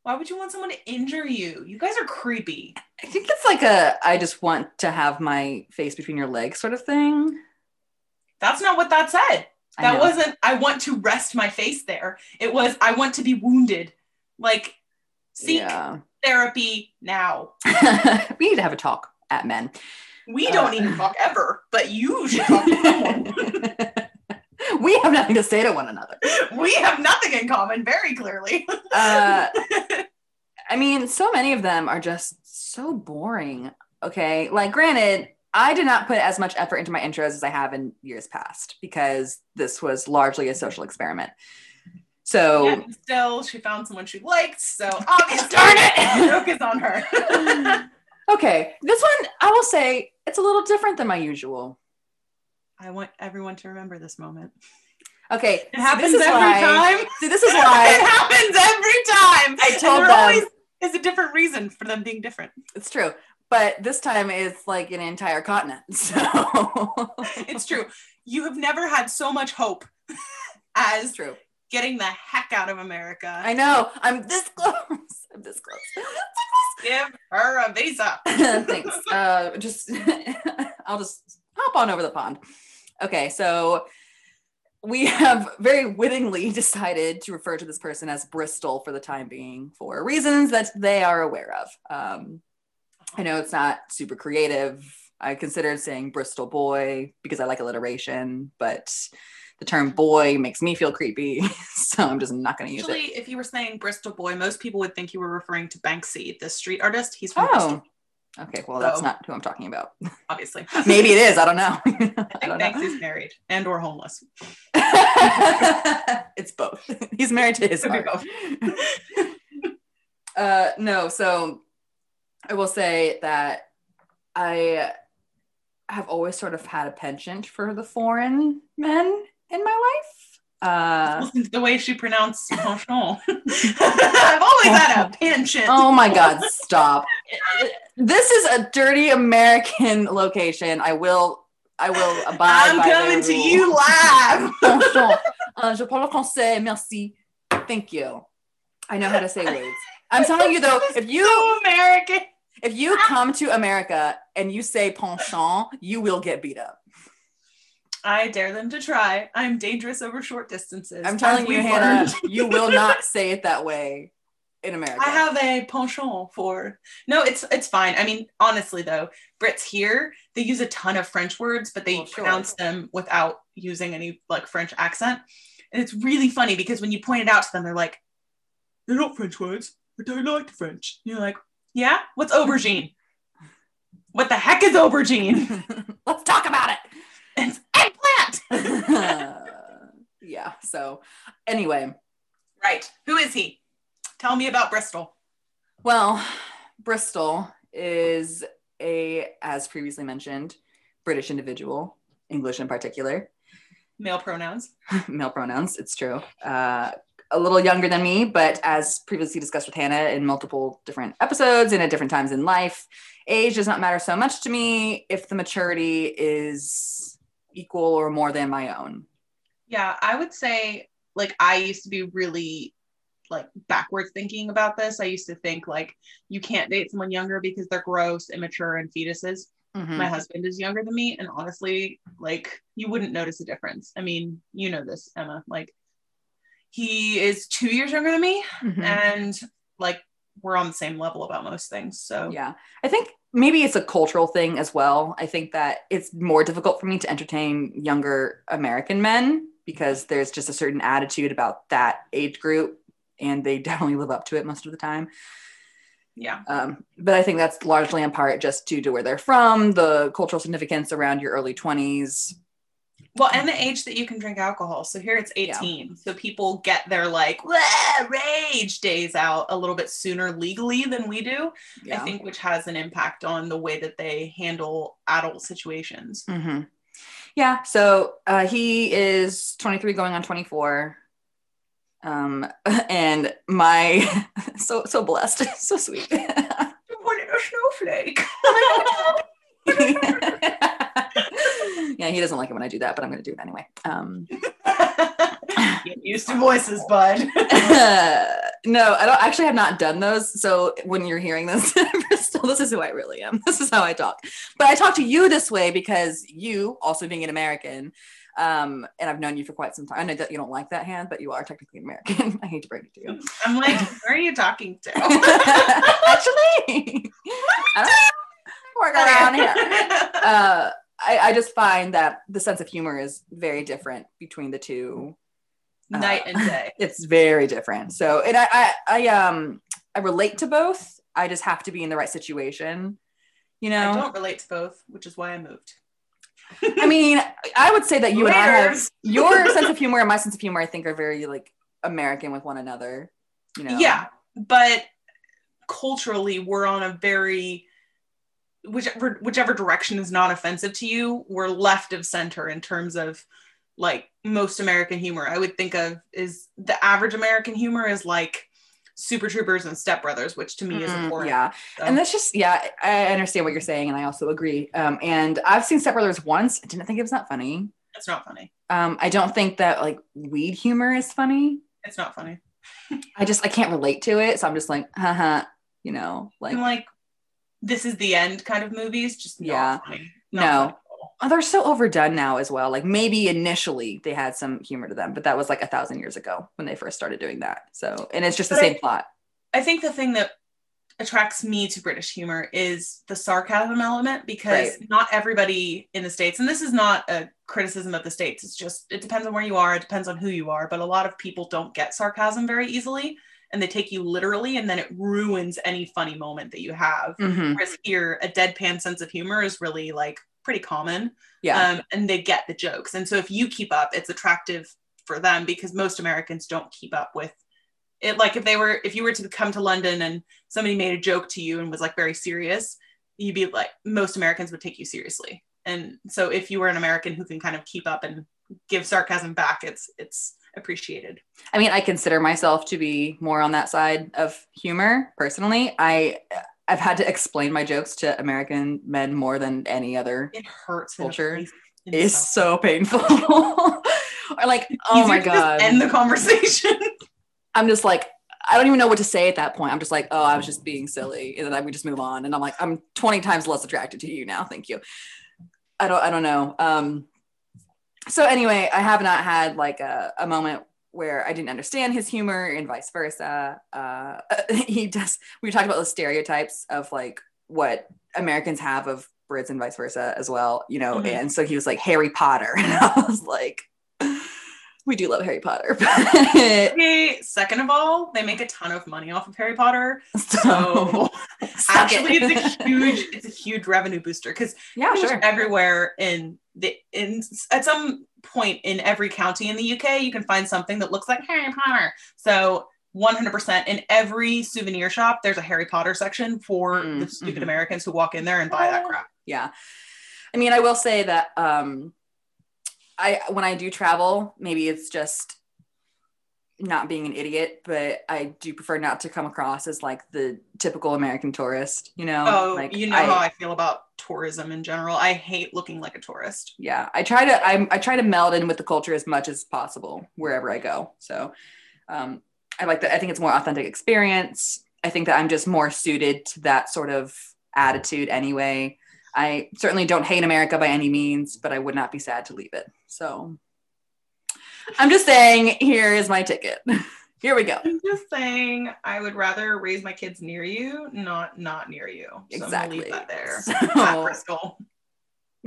Why would you want someone to injure you? You guys are creepy. I think it's like a I just want to have my face between your legs sort of thing. That's not what that said. That know. wasn't. I want to rest my face there. It was. I want to be wounded. Like, seek Yeah. therapy now. *laughs* we need to have a talk at men. We Uh, don't even talk ever, but you should *laughs* talk to someone. *laughs* *laughs* we have nothing to say to one another. we have nothing in common, very clearly. Uh, *laughs* I mean, so many of them are just so boring. Okay. Like, granted, I did not put as much effort into my intros as I have in years past because this was largely a social experiment. So, Yeah, still, she found someone she liked, so obviously, *laughs* Darn it! joke is on her. okay, this one I will say it's a little different than my usual. I want everyone to remember this moment. Okay, It happens every why, time. See, this is *laughs* why it happens every time. I told them always is a different reason for them being different. it's true, but this time it's like an entire continent. *laughs* So It's true. You have never had so much hope *laughs* as It's true. getting the heck out of America. I know. I'm this close. I'm this close. Give her a visa. Thanks. Uh, just I'll just hop on over the pond. Okay, so we have very wittingly *laughs* decided to refer to this person as Bristol for the time being for reasons that they are aware of. Um, I know it's not super creative. I considered saying Bristol boy because I like alliteration, but the term boy makes me feel creepy, *laughs* so I'm just not going to use Actually, it. if you were saying Bristol boy, most people would think you were referring to Banksy, the street artist. He's from Bristol, Oh, okay. Well, that's not who I'm talking about. *laughs* obviously. Maybe it is. I don't know. *laughs* *laughs* I think know. Banksy's married and or homeless. it's both. He's married to his heart. uh, no, so I will say that I have always sort of had a penchant for the foreign men in my life. Uh, *laughs* the way she pronounced penchant. *laughs* I've always had a penchant. oh my God, *laughs* stop. This is a dirty American location. I will, I will abide I'm coming to you live. Penchant. Uh, je parle français. Merci. Thank you. I know how to say words. I'm telling you though, if you so American. if you come to America and you say penchant, you will get beat up. I dare them to try. I'm dangerous over short distances. I'm telling you, Hanah, *laughs* you will not *laughs* say it that way in America. I have a penchant for. No, it's it's fine. I mean, honestly though, Brits here they use a ton of French words, but they Well, sure. pronounce them without using any like French accent, and it's really funny because when you point it out to them, they're like, "They're not French words, but I like French." And you're like, "Yeah, what's aubergine? *laughs* what the heck is aubergine? Let's talk about It's it. *laughs* yeah. So, anyway, right. Who is he? Tell me about Bristol. well, Bristol is a, as previously mentioned, British individual, English in particular. Male pronouns. *laughs* male pronouns it's true uh a little younger than me, but as previously discussed with Hanah in multiple different episodes and at different times in life, age does not matter so much to me if the maturity is equal or more than my own. Yeah, I would say like I used to be really like backwards thinking about this. I used to think like you can't date someone younger because they're gross, immature, and fetuses. Mhm. My husband is younger than me, and honestly, like you wouldn't notice a difference. I mean, you know this, Emma. Like he is two years younger than me, Mhm. and like we're on the same level about most things. So Yeah. I think maybe it's a cultural thing as well. I think that it's more difficult for me to entertain younger American men because there's just a certain attitude about that age group and they *laughs* definitely live up to it most of the time. yeah. Um, but I think that's largely in part just due to where they're from, the cultural significance around your early 20s. Well, and the age that you can drink alcohol. So here it's 18. So people get their like rage days out a little bit sooner legally than we do. Yeah. I think, which has an impact on the way that they handle adult situations. hmm Yeah. So uh, he is 23 going on 24. Um, *laughs* and my *laughs* so so blessed, *laughs* so sweet. Wanted a snowflake. Yeah, he doesn't like it when I do that, but I'm gonna do it anyway. Um, *laughs* Get used to voices, bud. *laughs* no, I don't actually have not done those. So when you're hearing this, *laughs* Bristol, this is who I really am. This is how I talk. But I talk to you this way because you, also being an American, um, and I've known you for quite some time. I know that you don't like that hand, but you are technically American. I hate to break it to you. I'm like, where are you talking to? actually, I don't work around here. Uh, I, I just find that the sense of humor is very different between the two Night and day. *laughs* it's very different. So, and I, I, I, um, I relate to both. I just have to be in the right situation. You know, I don't relate to both, which is why I moved. I mean, I would say that you and I have *laughs* your sense of humor and my sense of humor. I think are very like American with one another. You know, Yeah, but culturally, we're on a very whichever whichever direction is not offensive to you, we're left of center in terms of like most American humor. I would think of is the average American humor is like Super Troopers and Step Brothers, which to me is Mm, important. yeah. So- And that's just yeah. I understand what you're saying, and I also agree. Um, and I've seen Step Brothers once. I didn't think it was that funny. it's not funny. Um, I don't think that like weed humor is funny. It's not funny. *laughs* I just I can't relate to it, so I'm just like, haha, you know, like I'm like, this is the end kind of movies. Just not Yeah. funny. No. Oh, they're so overdone now as well. Like maybe initially they had some humor to them, but that was like a thousand years ago when they first started doing that. So and it's just the But I- same plot. I think the thing that attracts me to British humor is the sarcasm element because Right. not everybody in the States, and this is not a criticism of the States, it's just, it depends on where you are, it depends on who you are, but a lot of people don't get sarcasm very easily and they take you literally and then it ruins any funny moment that you have. Mhm. Whereas here, a deadpan sense of humor is really like pretty common Yeah. um, and they get the jokes. And so if you keep up, it's attractive for them because most Americans don't keep up with it. Like if they were, if you were to come to London and somebody made a joke to you and was like very serious, you'd be like, most Americans would take you seriously. And so if you were an American who can kind of keep up and give sarcasm back, it's it's appreciated. I mean, I consider myself to be more on that side of humor personally. I I've had to explain my jokes to American men more than any other. It hurts. Culture It's so painful. *laughs* or like, oh my god. End the conversation. *laughs* I'm just like, I don't even know what to say at that point. I'm just like, oh, I was just being silly, and then I would just move on. And I'm like, I'm 20 times less attracted to you now. Thank you. I don't, I don't know. Um, so anyway, I have not had like a, a moment where I didn't understand his humor and vice versa. Uh, *laughs* he does. We talked about the stereotypes of like what Americans have of Brits and vice versa as well, you know. Mhm. And so he was like Harry Potter, *laughs* and I was like, we do love Harry Potter. *laughs* Okay, second of all, they make a ton of money off of Harry Potter. So actually it. it's a huge it's a huge revenue booster because yeah, sure. everywhere in the in at some point in every county in the UK you can find something that looks like Harry Potter. So 100% in every souvenir shop there's a Harry Potter section for Mm, the stupid mhm. Americans who walk in there and buy that crap. Yeah. I mean, I will say that um I when I do travel, maybe it's just not being an idiot, but I do prefer not to come across as like the typical American tourist, you know? Oh, like you know how I feel about tourism in general. I hate looking like a tourist. yeah, I try to I, I try to meld in with the culture as much as possible wherever I go. So um, I like that. I think it's more authentic experience. I think that I'm just more suited to that sort of attitude anyway. I certainly don't hate America by any means, but I would not be sad to leave it. So I'm just saying, here is my ticket. *laughs* Here we go. I'm just saying, I would rather raise my kids near you, not not near you. So I'm leave Exactly. that there. So- *laughs* At Bristol. *laughs*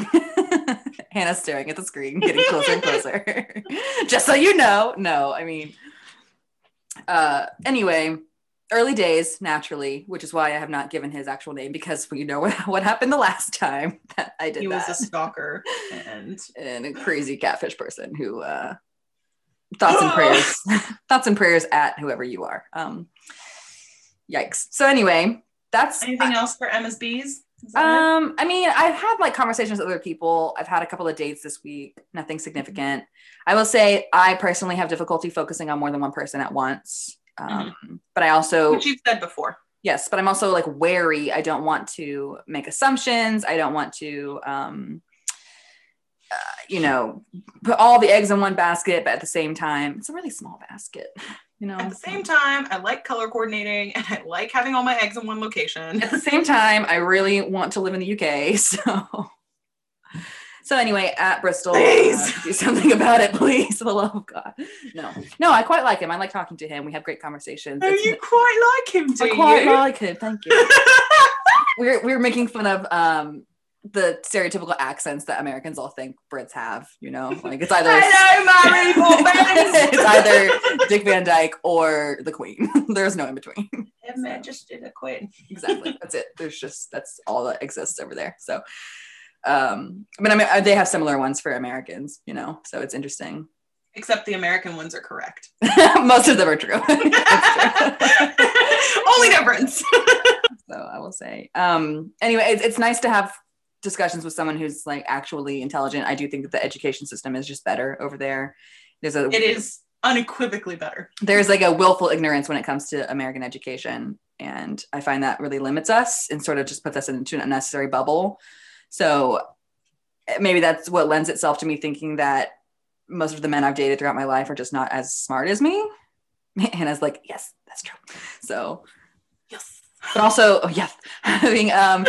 Hanah's staring at the screen, getting closer and closer. Just so you know. No, I mean, uh, anyway, early days, naturally, which is why I have not given his actual name because we know what, what happened the last time that I did He was that. a stalker, and and a crazy catfish person who, uh, thoughts and *gasps* prayers, thoughts and prayers at whoever you are. Um, yikes. So, anyway, that's anything else for Emma's bees? Is it? um, I mean, I've had like conversations with other people. I've had a couple of dates this week, nothing significant. I will say I personally have difficulty focusing on more than one person at once. Um, but I also, Which you've said before. yes, but I'm also like wary. I don't want to make assumptions. I don't want to, um, uh, you know, put all the eggs in one basket, but at the same time, it's a really small basket, *laughs* you know. At the same time, I like color coordinating *laughs* and I like having all my eggs in one location. at the same time, I really want to live in the UK. *laughs* So, so anyway, at Bristol, Please. uh, do something about it, please, for the love of God. No, no, I quite like him. I like talking to him. We have great conversations. Oh, It's- you quite like him, do I quite you? like him. Thank you. we're we're making fun of um the stereotypical accents that Americans all think Brits have. You know, *laughs* like it's either Hello, Mary Poppins. it's either Dick Van Dyke or the Queen. *laughs* There's no in between. Her Majesty the Queen. *laughs* exactly that's it there's just that's all that exists over there so um i mean i mean they have similar ones for americans you know so it's interesting Except the American ones are correct. most of them are true true. Only difference. so i will say um anyway it's, it's nice to have discussions with someone who's like actually intelligent i do think that the education system is just better over there there's a it is unequivocally better. there's like a willful ignorance when it comes to American education. And I find that really limits us and sort of just puts us into an unnecessary bubble. So maybe that's what lends itself to me thinking that most of the men I've dated throughout my life are just not as smart as me. *laughs* And I was like, yes, that's true. So, Yes. but also, oh, yes, *laughs* having, um,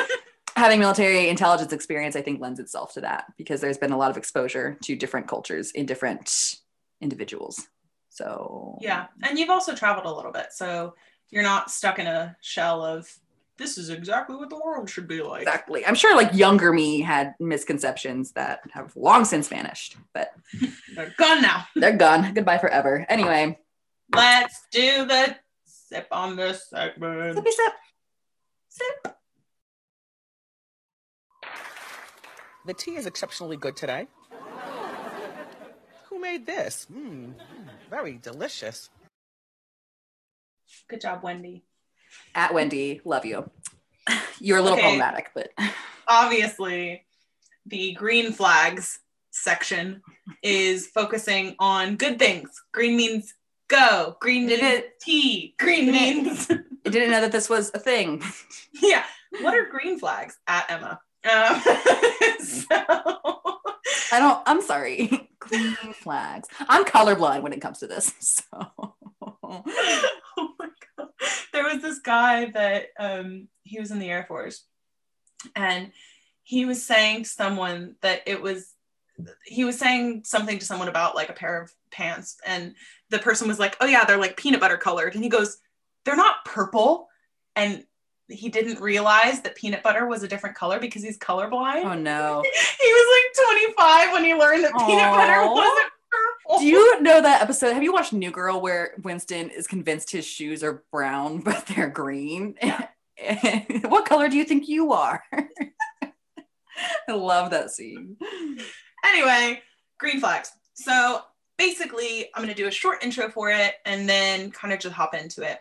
having military intelligence experience, I think lends itself to that because there's been a lot of exposure to different cultures in different individuals. So Yeah. And you've also traveled a little bit. So you're not stuck in a shell of this is exactly what the world should be like. Exactly. I'm sure like younger me had misconceptions that have long since vanished, but *laughs* They're gone now. *laughs* they're gone. Goodbye forever. Anyway, Let's do the sip on this segment. sippy sip. Sip. The tea is exceptionally good today. Who made this? Mmm, very delicious. Good job, Wendy. At Wendy, love you. You're a little Okay. problematic, but Obviously, the green flags section is focusing on good things. Green means go. Green Did means it- tea. Green Did it- means I didn't know that this was a thing. *laughs* yeah. What are green flags at Emma? Um, *laughs* so I don't, I'm sorry. *laughs* Green flags. I'm colorblind when it comes to this. *laughs* So oh my god there was this guy that um he was in the air force and he was saying to someone that it was he was saying something to someone about like a pair of pants and the person was like oh yeah they're like peanut butter colored and he goes they're not purple and he didn't realize that peanut butter was a different color because he's colorblind oh no. *laughs* he was like 25 when he learned that peanut butter wasn't purple Do you know that episode? Have you watched New Girl where Winston is convinced his shoes are brown, *laughs* but they're green? Yeah. *laughs* what color do you think you are? I love that scene. anyway, green flags. So basically, I'm going to do a short intro for it and then kind of just hop into it.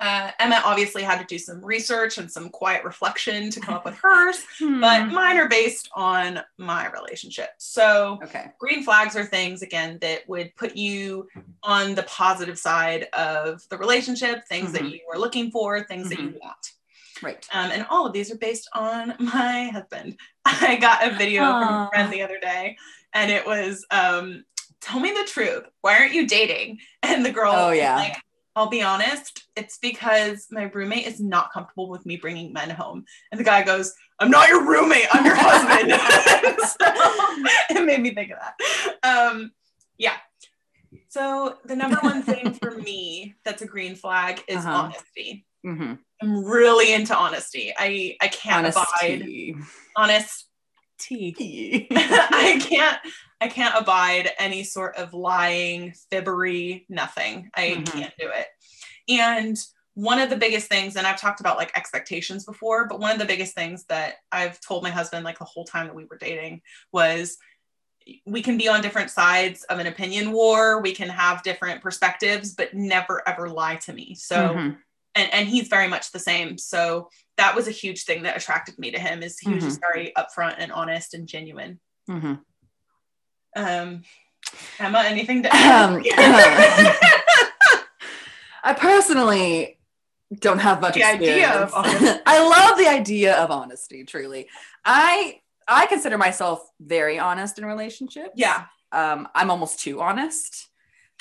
Uh, Emma obviously had to do some research and some quiet reflection to come up with *laughs* hers, Hmm. but mine are based on my relationship. So okay. green flags are things again that would put you on the positive side of the relationship, things that Mhm. you are looking for, things that you want. Right. Um, and all of these are based on *laughs* my husband. I got a video from a friend the other day, and it was, um, "Tell me the truth. Why aren't you dating?" And the girl, Oh, yeah. like, "I'll be honest. It's because my roommate is not comfortable with me bringing men home." And the guy goes, "I'm not your roommate. I'm your husband." so *laughs* it made me think of that. Um, yeah. So the number one thing for me that's a green flag is Uh-huh. honesty. hmm I'm really into honesty. I I can't abide Honesty. Honesty. *laughs* I can't I can't abide any sort of lying, fibbery, nothing. I Mhm. can't do it. And one of the biggest things, and I've talked about like expectations before, but one of the biggest things that I've told my husband like the whole time that we were dating was we can be on different sides of an opinion war. We can have different perspectives, but never ever lie to me. So Mhm. and and he's very much the same so that was a huge thing that attracted me to him is he was just very upfront and honest and genuine Mhm. um emma anything to Um, *laughs* *laughs* I personally don't have much The idea of honesty. *laughs* I love the idea of honesty, truly. I I consider myself very honest in relationships. yeah Um, I'm almost too honest.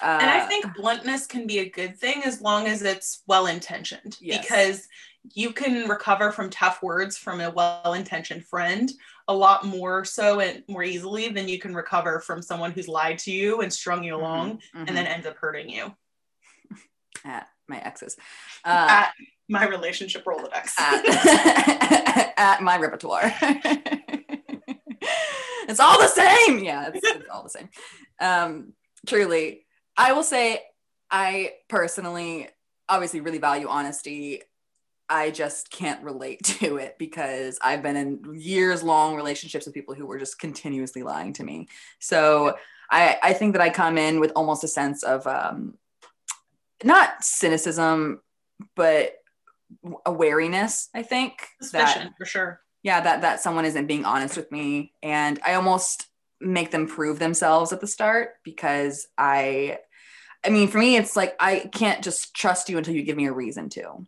Uh, and i think bluntness can be a good thing as long as it's well intentioned Yes. because you can recover from tough words from a well intentioned friend a lot more so and more easily than you can recover from someone who's lied to you and strung you along mhm, and then ends up hurting you *laughs* at my exes. *laughs* Uh, at my relationship rolodex at, *laughs* at my repertoire. it's all the same. Yeah, it's, it's all the same. Um, truly, I will say I personally obviously really value honesty. I just can't relate *laughs* to it because I've been in years long relationships with people who were just continuously lying to me. So I, I think that I come in with almost a sense of um, not cynicism, but a wariness, I think. that- suspicion for sure yeah that that someone isn't being honest with me and i almost make them prove themselves at the start because i i mean for me it's like i can't just trust you until you give me a reason to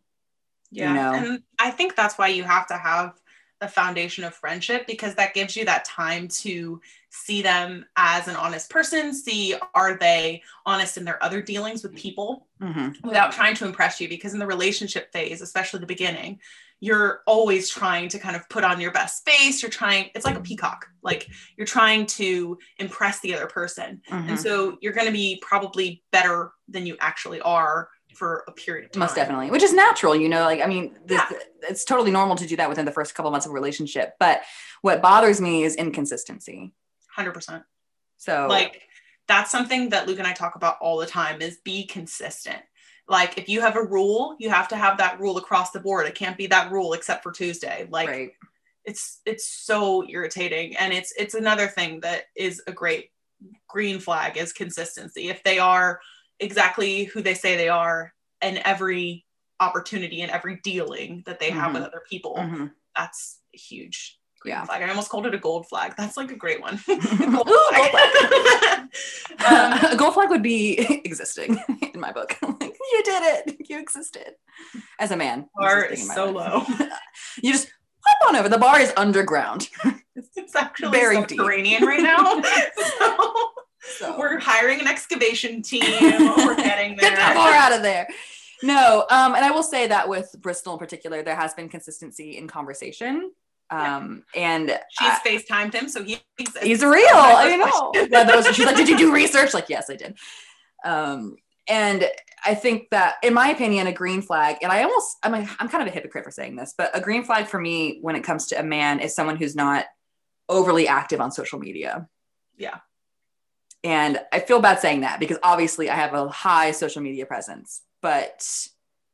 Yeah. know? And I think that's why you have to have the foundation of friendship because that gives you that time to see them as an honest person, see are they honest in their other dealings with people mm-hmm. without trying to impress you because in the relationship phase, especially the beginning, you're always trying to kind of put on your best face. You're trying, it's like a peacock. Like you're trying to impress the other person. Mm-hmm. And so you're going to be probably better than you actually are for a period of time. most definitely which is natural you know like i mean this, it's totally normal to do that within the first couple months of a relationship but what bothers me is inconsistency. 100%. so like that's something that luke and i talk about all the time is be consistent. Like if you have a rule you have to have that rule across the board. It can't be that rule except for tuesday. Like right. it's it's so irritating. And it's it's another thing that is a great green flag is consistency. If they are exactly who they say they are in every opportunity and every dealing that they have with other people Mhm. that's a huge Yeah. flag i almost called it a gold flag that's like a great one *laughs* Ooh, gold gold flag. *laughs* um, a gold flag would be *laughs* existing in my book. like, you did it. You existed as a man. Bar is so life. you just hop on over. The bar is underground. it's actually Very subterranean right now so So we're hiring an excavation team *laughs* we're getting there get that bar out of there. No, um, and I will say that with Bristol in particular, there has been consistency in conversation. Um, and she's I- FaceTimed him, so he exists. he's real. That was my I know. Yeah, was- she's like, did you do research? Like, yes, I did. Um, and I think that, in my opinion, a green flag, and I almost, I'm, a, I'm kind of a hypocrite for saying this, but a green flag for me when it comes to a man is someone who's not overly active on social media. Yeah. And I feel bad saying that because obviously I have a high social media presence, but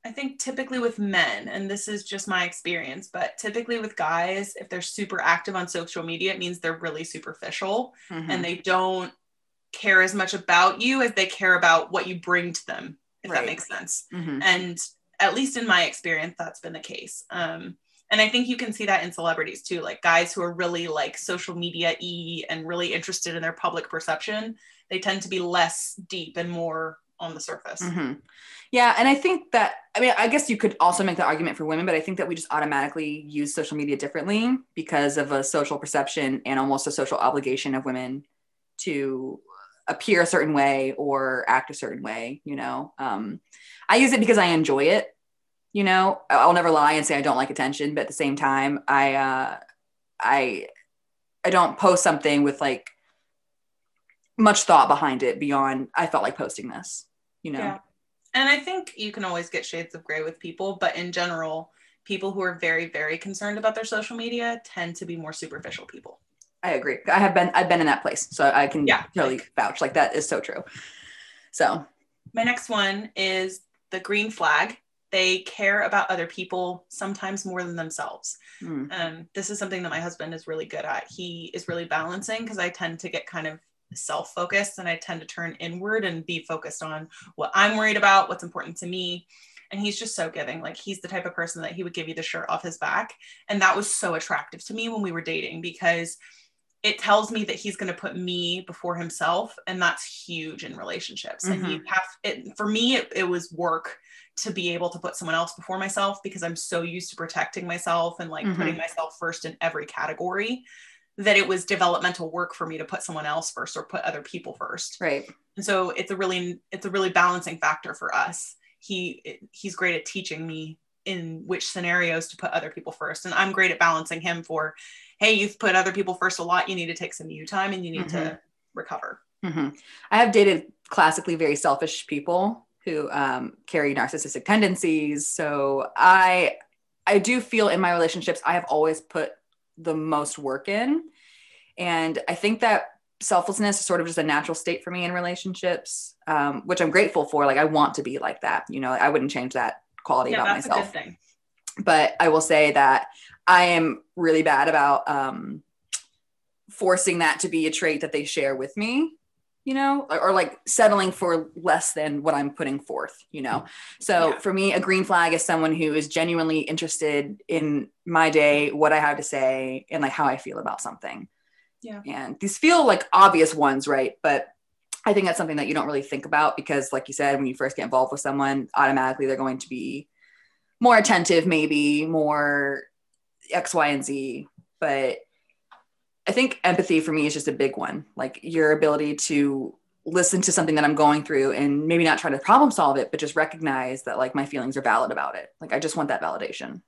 I think typically with men, and this is just my experience, but typically with guys, if they're super active on social media, it means they're really superficial Mhm. and they don't care as much about you as they care about what you bring to them, if Right. that makes sense. Mhm. And at least in my experience, that's been the case. Um, and I think you can see that in celebrities too, like guys who are really like social media e and really interested in their public perception. They tend to be less deep and more on the surface. Mhm. Yeah, and I think that I mean I guess you could also make the argument for women, but I think that we just automatically use social media differently because of a social perception and almost a social obligation of women to appear a certain way or act a certain way. You know, um, I use it because I enjoy it. You know, I'll never lie and say I don't like attention, but at the same time, I uh, I I don't post something with like much thought behind it beyond I felt like posting this. You know. Yeah. And I think you can always get shades of gray with people, but in general, people who are very, very concerned about their social media tend to be more superficial people. I agree. I have been I've been in that place, so I can Yeah. totally vouch. Like that is so true. So My next one is the green flag. They care about other people sometimes more than themselves. mm, Um, this is something that my husband is really good at. He is really balancing because I tend to get kind of self focused and I tend to turn inward and be focused on what I'm worried about, what's important to me. And he's just so giving. Like he's the type of person that he would give you the shirt off his back. And that was so attractive to me when we were dating because it tells me that he's going to put me before himself. And that's huge in relationships. And you have it for me, it, it was work to be able to put someone else before myself because I'm so used to protecting myself and like Mhm. putting myself first in every category that it was developmental work for me to put someone else first or put other people first. right. And so it's a really it's a really balancing factor for us. He he's great at teaching me in which scenarios to put other people first and I'm great at balancing him for hey, you've put other people first a lot, you need to take some you time and you need to recover. hmm I have dated classically very selfish people who um, carry narcissistic tendencies. So I I do feel in my relationships I have always put the most work in, and I think that selflessness is sort of just a natural state for me in relationships, um, which I'm grateful for. Like I want to be like that. You know, I wouldn't change that quality Yeah, about myself. a good thing. but I will say that I am really bad about um, forcing that to be a trait that they share with me, you know, or, or like settling for less than what I'm putting forth, you know. So Yeah. for me, a green flag is someone who is genuinely interested in my day, what I have to say, and like how I feel about something. Yeah. And these feel like obvious ones, right? But I think that's something that you don't really think about because, like you said, when you first get involved with someone, automatically they're going to be more attentive, maybe more X, Y, and Z. But I think empathy for me is just a big one. Like your ability to listen to something that I'm going through and maybe not try to problem solve it, but just recognize that like my feelings are valid about it. Like I just want that validation.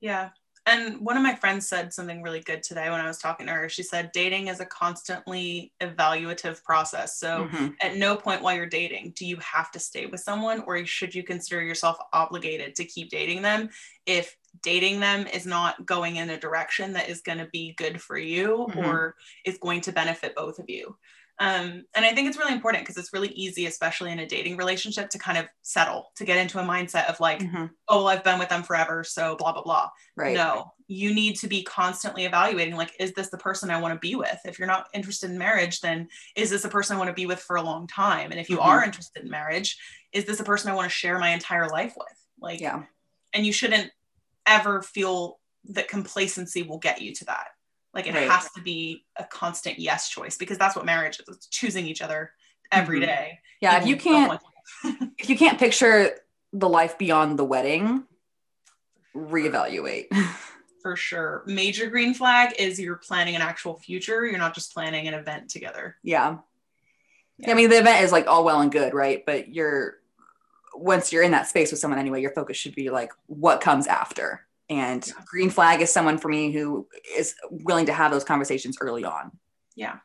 Yeah. And one of my friends said something really good today when I was talking to her. She said dating is a constantly evaluative process. So Mhm. at no point while you're dating do you have to stay with someone or should you consider yourself obligated to keep dating them if dating them is not going in a direction that is going to be good for you Mhm. or is going to benefit both of you um, and i think it's really important because it's really easy especially in a dating relationship to kind of settle to get into a mindset of like Mhm. oh well, i've been with them forever so blah blah blah Right. no, you need to be constantly evaluating like, is this the person I want to be with? If you're not interested in marriage, then is this a person I want to be with for a long time? And if you Mhm. are interested in marriage, is this a person I want to share my entire life with? Like, Yeah. and you shouldn't ever feel that complacency will get you to that. Like, it Right. has to be a constant yes choice because that's what marriage is. It's choosing each other every Mhm. day. Yeah. If you can't, *laughs* if you can't picture the life beyond the wedding, reevaluate. for sure. Major green flag is you're planning an actual future. You're not just planning an event together. yeah. Yeah. I mean, the event is like all well and good, right? But you're once you're in that space with someone anyway, your focus should be like what comes after. And Yeah. green flag is someone for me who is willing to have those conversations early on. Yeah.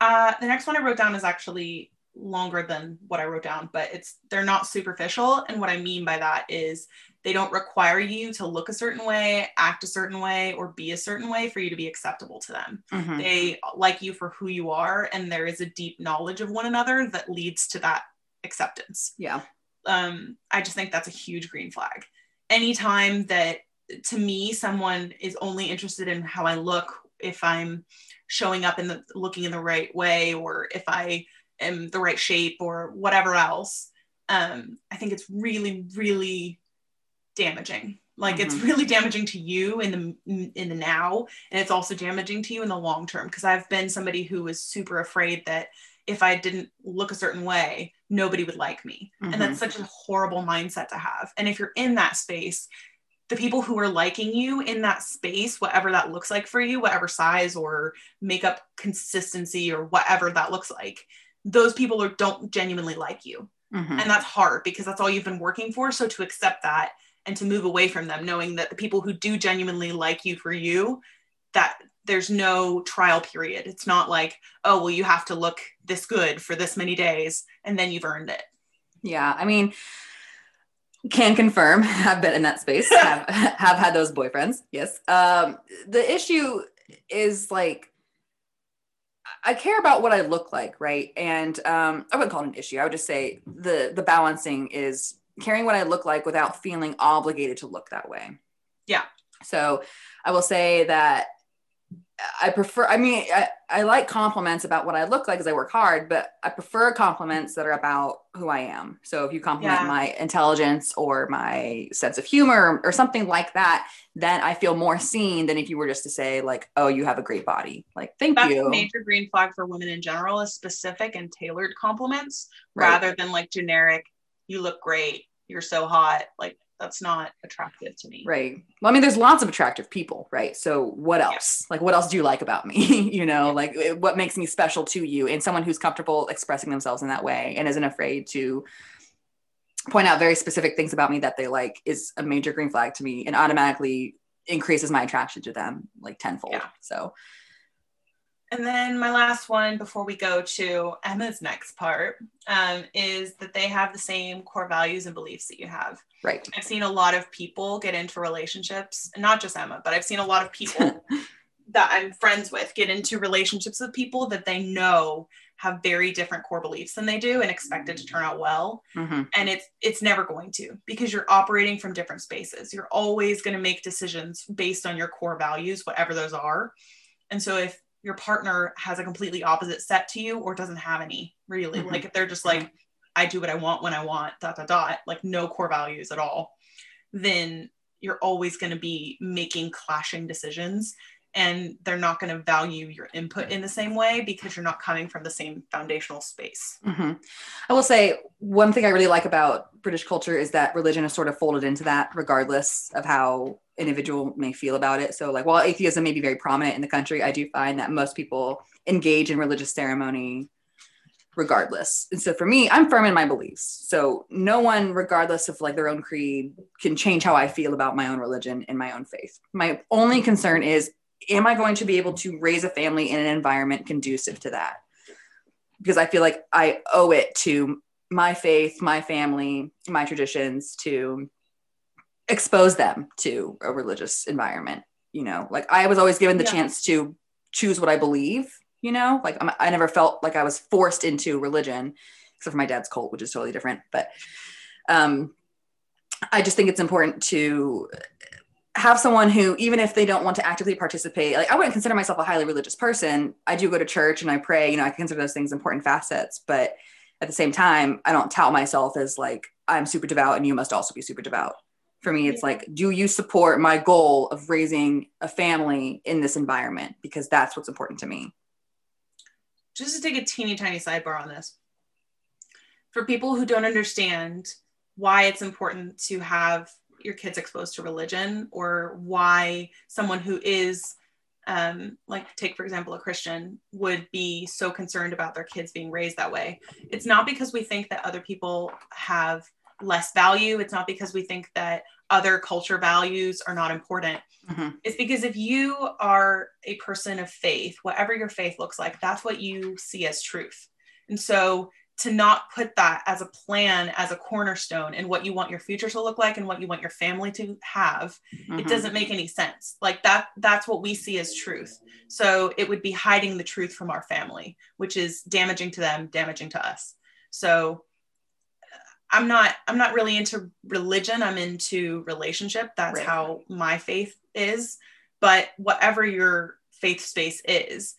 Uh, the next one I wrote down is actually longer than what I wrote down, but it's they're not superficial. And what I mean by that is they don't require you to look a certain way, act a certain way, or be a certain way for you to be acceptable to them. Mhm. They like you for who you are, and there is a deep knowledge of one another that leads to that acceptance. Yeah. Um, I just think that's a huge green flag. Anytime that to me someone is only interested in how I look, if I'm showing up in the looking in the right way, or if I am the right shape, or whatever else, um, I think it's really, really damaging. Like it's Mm-hmm. really damaging to you in the in the now, and it's also damaging to you in the long term. Because I've been somebody who was super afraid that if I didn't look a certain way, nobody would like me, and that's such a horrible mindset to have. And if you're in that space, the people who are liking you in that space, whatever that looks like for you, whatever size or makeup consistency or whatever that looks like, those people are, don't genuinely like you. Mhm. And that's hard because that's all you've been working for. So to accept that and to move away from them, knowing that the people who do genuinely like you for you, that there's no trial period. It's not like, oh, well, you have to look this good for this many days and then you've earned it. Yeah, I mean, can confirm. *laughs* Have been in that space. *laughs* Have have had those boyfriends. Yes. Um, the issue is like, I care about what I look like, right? And um, I wouldn't call it an issue. I would just say the the balancing is caring what I look like without feeling obligated to look that way. Yeah. So I will say that I prefer, I mean, I, I like compliments about what I look like because I work hard, but I prefer compliments that are about who I am. So if you compliment Yeah. my intelligence or my sense of humor or something like that, then I feel more seen than if you were just to say, like, oh, you have a great body. Like, thank That's you. a major green flag for women in general is specific and tailored compliments Right. rather than like generic, you look great, you're so hot. Like that's not attractive to me. Right. Well, I mean, there's lots of attractive people, right? So what else? Like, what else do you like about me? *laughs* you know, like eh, what makes me special to you? And someone who's comfortable expressing themselves in that way and isn't afraid to point out very specific things about me that they like is a major green flag to me and automatically increases my attraction to them like tenfold. Yeah. So And then my last one before we go to Emma's next part um, is that they have the same core values and beliefs that you have. right. I've seen a lot of people get into relationships, not just Emma, but I've seen a lot of people *laughs* that I'm friends with get into relationships with people that they know have very different core beliefs than they do and expect it to turn out well. hmm And it's it's never going to because you're operating from different spaces. You're always going to make decisions based on your core values, whatever those are. And so if your partner has a completely opposite set to you or doesn't have any really, Mhm. like if they're just like, I do what I want when I want, dot dot dot, like no core values at all, then you're always going to be making clashing decisions and they're not going to value your input in the same way because you're not coming from the same foundational space. hmm I will say one thing I really like about British culture is that religion is sort of folded into that, regardless of how individual may feel about it. So, like, while atheism may be very prominent in the country, I do find that most people engage in religious ceremony regardless. And so, for me, I'm firm in my beliefs. So, no one, regardless of like their own creed, can change how I feel about my own religion and my own faith. My only concern is, am I going to be able to raise a family in an environment conducive to that? because I feel like I owe it to my faith, my family, my traditions to expose them to a religious environment. You know, like I was always given the Yeah. chance to choose what I believe. You know, like I'm, I never felt like I was forced into religion, except for my dad's cult, which is totally different. But um, I just think it's important to have someone who even if they don't want to actively participate like i wouldn't consider myself a highly religious person. I do go to church and i pray you know i consider those things important facets but at the same time i don't tout myself as like i'm super devout and you must also be super devout. For me it's like do you support my goal of raising a family in this environment? Because that's what's important to me. Just to take a teeny tiny sidebar on this. For people who don't understand why it's important to have your kids exposed to religion or why someone who is um, like take for example a christian would be so concerned about their kids being raised that way. It's not because we think that other people have less value. It's not because we think that other culture values are not important. Mhm. it's because if you are a person of faith whatever your faith looks like that's what you see as truth. And so to not put that as a plan as a cornerstone in what you want your future to look like and what you want your family to have it Mhm. doesn't make any sense. Like that that's what we see as truth. So it would be hiding the truth from our family which is damaging to them damaging to us. So uh, i'm not i'm not really into religion. I'm into relationship. That's Right. how my faith is. But whatever your faith space is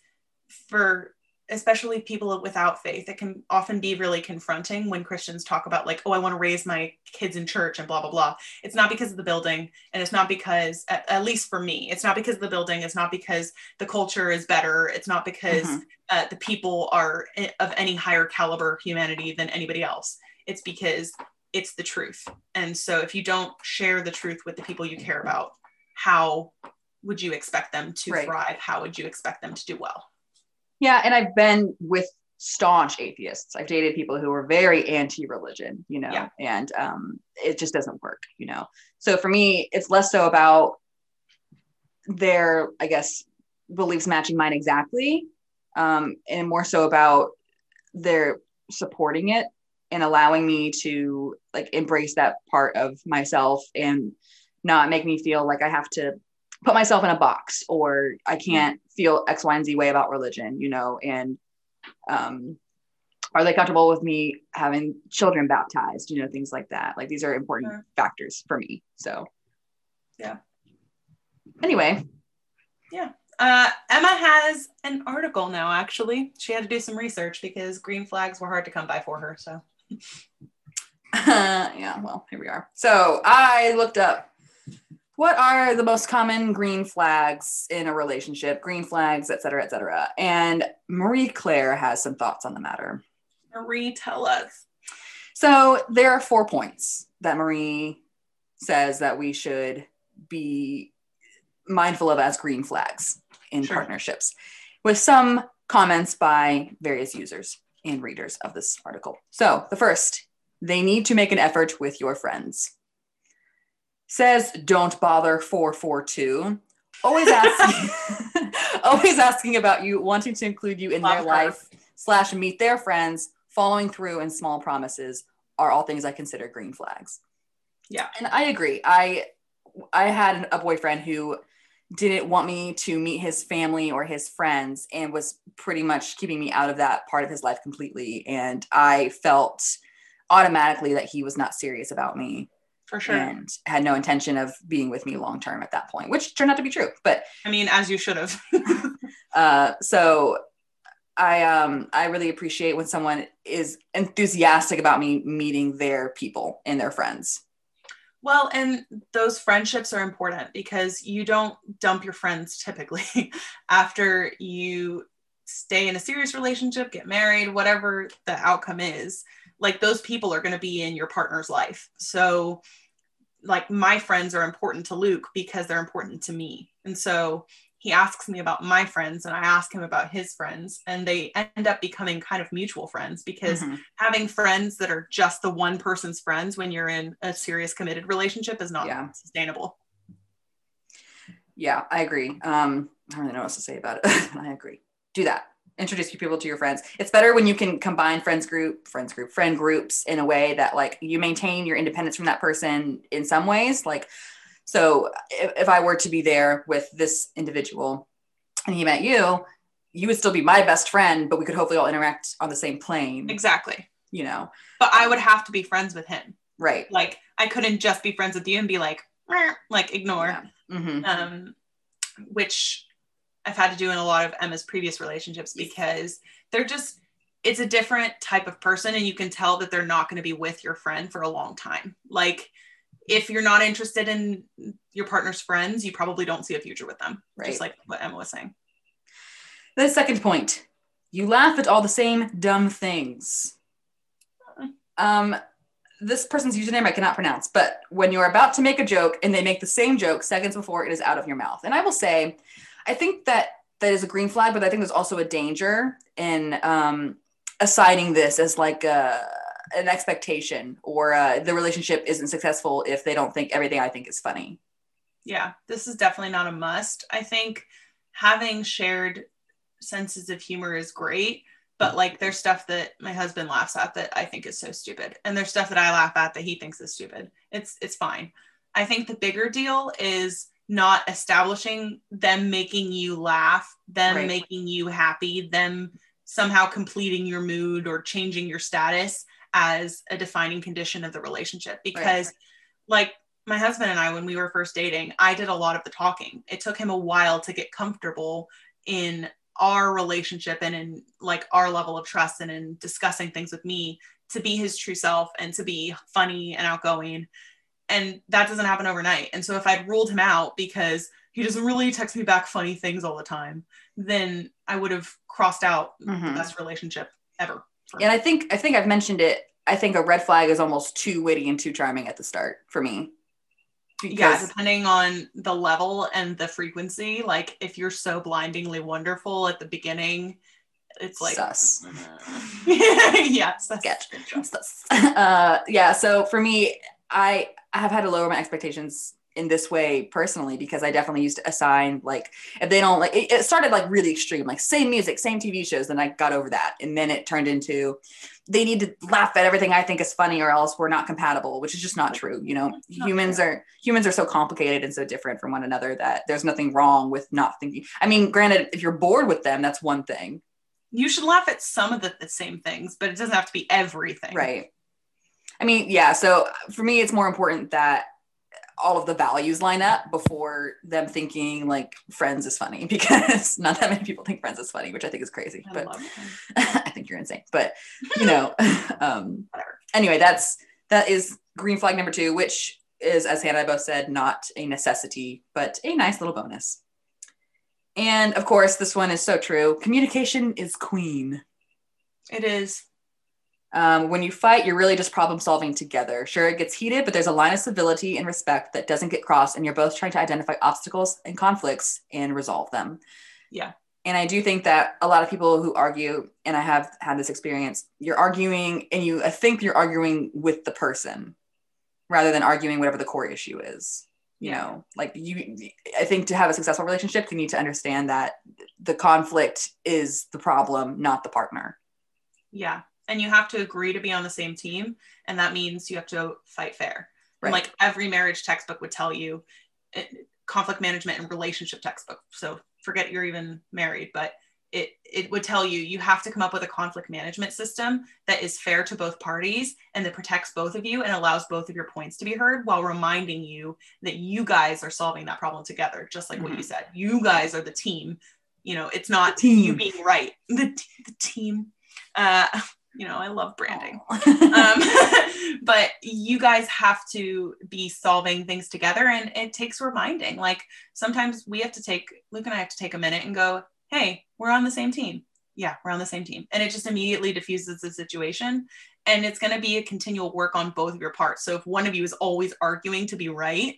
for especially people without faith, it can often be really confronting when Christians talk about, like, oh, I want to raise my kids in church and blah, blah, blah. It's not because of the building. And it's not because, at, at least for me, it's not because of the building. It's not because the culture is better. It's not because Mhm. uh, the people are of any higher caliber humanity than anybody else. It's because it's the truth. And so if you don't share the truth with the people you care about, how would you expect them to Right. thrive? How would you expect them to do well? Yeah, and I've been with staunch atheists. I've dated people who are very anti-religion, you know, Yeah. and um, it just doesn't work, you know. So for me, it's less so about their, I guess, beliefs matching mine exactly, um, and more so about their supporting it and allowing me to like embrace that part of myself and not make me feel like I have to put myself in a box or I can't feel X, Y, and Z way about religion, you know, and um are they comfortable with me having children baptized, you know, things like that. Like these are important Sure. factors for me. So Yeah. Anyway, Yeah. Uh, Emma has an article now, actually. She had to do some research because green flags were hard to come by for her. So, *laughs* *laughs* yeah, well, here we are. So I looked up what are the most common green flags in a relationship, green flags, et cetera, et cetera. And Marie Claire has some thoughts on the matter. Marie, tell us. So there are four points that Marie says that we should be mindful of as green flags in Sure. partnerships, with some comments by various users and readers of this article. So the first, they need to make an effort with your friends. Says don't bother 442. Always asking, *laughs* always asking about you, wanting to include you in Love their her. life slash meet their friends, following through and small promises are all things I consider green flags. Yeah. And I agree. I I had a boyfriend who didn't want me to meet his family or his friends and was pretty much keeping me out of that part of his life completely and I felt automatically that he was not serious about me For sure. and had no intention of being with me long term at that point, which turned out to be true. But I mean, as you should have. *laughs* uh, so I um I really appreciate when someone is enthusiastic about me meeting their people and their friends. well, and those friendships are important because you don't dump your friends typically *laughs* after you stay in a serious relationship, get married, whatever the outcome is. Like those people are going to be in your partner's life. So, like, my friends are important to Luke because they're important to me. And so he asks me about my friends and I ask him about his friends, and they end up becoming kind of mutual friends because Mhm. having friends that are just the one person's friends when you're in a serious committed relationship is not Yeah. sustainable. Yeah, I agree. Um, I don't really know what else to say about it. *laughs* I agree. Do that. Introduce people to your friends. It's better when you can combine friends group, friends group, friend groups in a way that like you maintain your independence from that person in some ways. Like, so if, if I were to be there with this individual and he met you, you would still be my best friend, but we could hopefully all interact on the same plane, Exactly. you know? But I would have to be friends with him. Right. Like I couldn't just be friends with you and be like, like ignore. Yeah. Mhm. um, which I've had to do in a lot of Emma's previous relationships because they're just, it's a different type of person, and you can tell that they're not going to be with your friend for a long time. Like, if you're not interested in your partner's friends, you probably don't see a future with them, Right. just like what Emma was saying. The second point, you laugh at all the same dumb things. Um, this person's username I cannot pronounce, but when you're about to make a joke and they make the same joke seconds before it is out of your mouth. And I will say, I think that that is a green flag, but I think there's also a danger in um, assigning this as like a, an expectation or uh, the relationship isn't successful if they don't think everything I think is funny. Yeah, this is definitely not a must. I think having shared senses of humor is great, but like there's stuff that my husband laughs at that I think is so stupid, and there's stuff that I laugh at that he thinks is stupid. It's it's fine. I think the bigger deal is not establishing them making you laugh, them Right. making you happy, them somehow completing your mood or changing your status as a defining condition of the relationship because like my husband and I, when we were first dating, I did a lot of the talking. It took him a while to get comfortable in our relationship and in like our level of trust and in discussing things with me to be his true self and to be funny and outgoing. And that doesn't happen overnight. And so if I'd ruled him out because he doesn't really text me back funny things all the time, then I would have crossed out Mhm. the best relationship ever. And. I think I think I've mentioned it. I think a red flag is almost too witty and too charming at the start for me. yeah, depending on the level and the frequency, like if you're so blindingly wonderful at the beginning, it's like sus. *laughs* yes, that's Sketch. Sus. *laughs* uh, yeah. So for me, I I have had to lower my expectations in this way personally because I definitely used to assign like if they don't like it, it started like really extreme like same music same TV shows then I got over that. And then it turned into they need to laugh at everything I think is funny or else we're not compatible which is just not true you know? Humans are humans are so complicated and so different from one another that there's nothing wrong with not thinking I mean granted if you're bored with them that's one thing. You should laugh at some of the, the same things, but it doesn't have to be everything. Right. I mean, yeah. So for me, it's more important that all of the values line up before them thinking like Friends is funny *laughs* because not that many people think Friends is funny, which I think is crazy. I But. *laughs* I think you're insane. But you *laughs* know, um, Whatever. anyway, that's that is green flag number two, which is, as Hanah and I both said, not a necessity, but a nice little bonus. And of course, this one is so true. Communication is queen. It is. Um, when you fight, you're really just problem solving together. Sure, it gets heated, but there's a line of civility and respect that doesn't get crossed, and you're both trying to identify obstacles and conflicts and resolve them. Yeah. And I do think that a lot of people who argue, and I have had this experience, you're arguing and you I think you're arguing with the person rather than arguing whatever the core issue is. You Yeah. know, like you, I think to have a successful relationship, you need to understand that the conflict is the problem, not the partner. Yeah. And you have to agree to be on the same team. And that means you have to fight fair. Right. Like every marriage textbook would tell you, it, conflict management and relationship textbook. So forget you're even married, but it, it would tell you you have to come up with a conflict management system that is fair to both parties and that protects both of you and allows both of your points to be heard while reminding you that you guys are solving that problem together just like what you said you guys are the team you know it's not you being right the, t- the team uh you know i love branding. Um, *laughs* *laughs* but you guys have to be solving things together and it takes reminding. Like sometimes we have to take luke and i have to take a minute and go hey we're on the same team. Yeah we're on the same team. And it just immediately diffuses the situation and it's going to be a continual work on both of your parts. So if one of you is always arguing to be right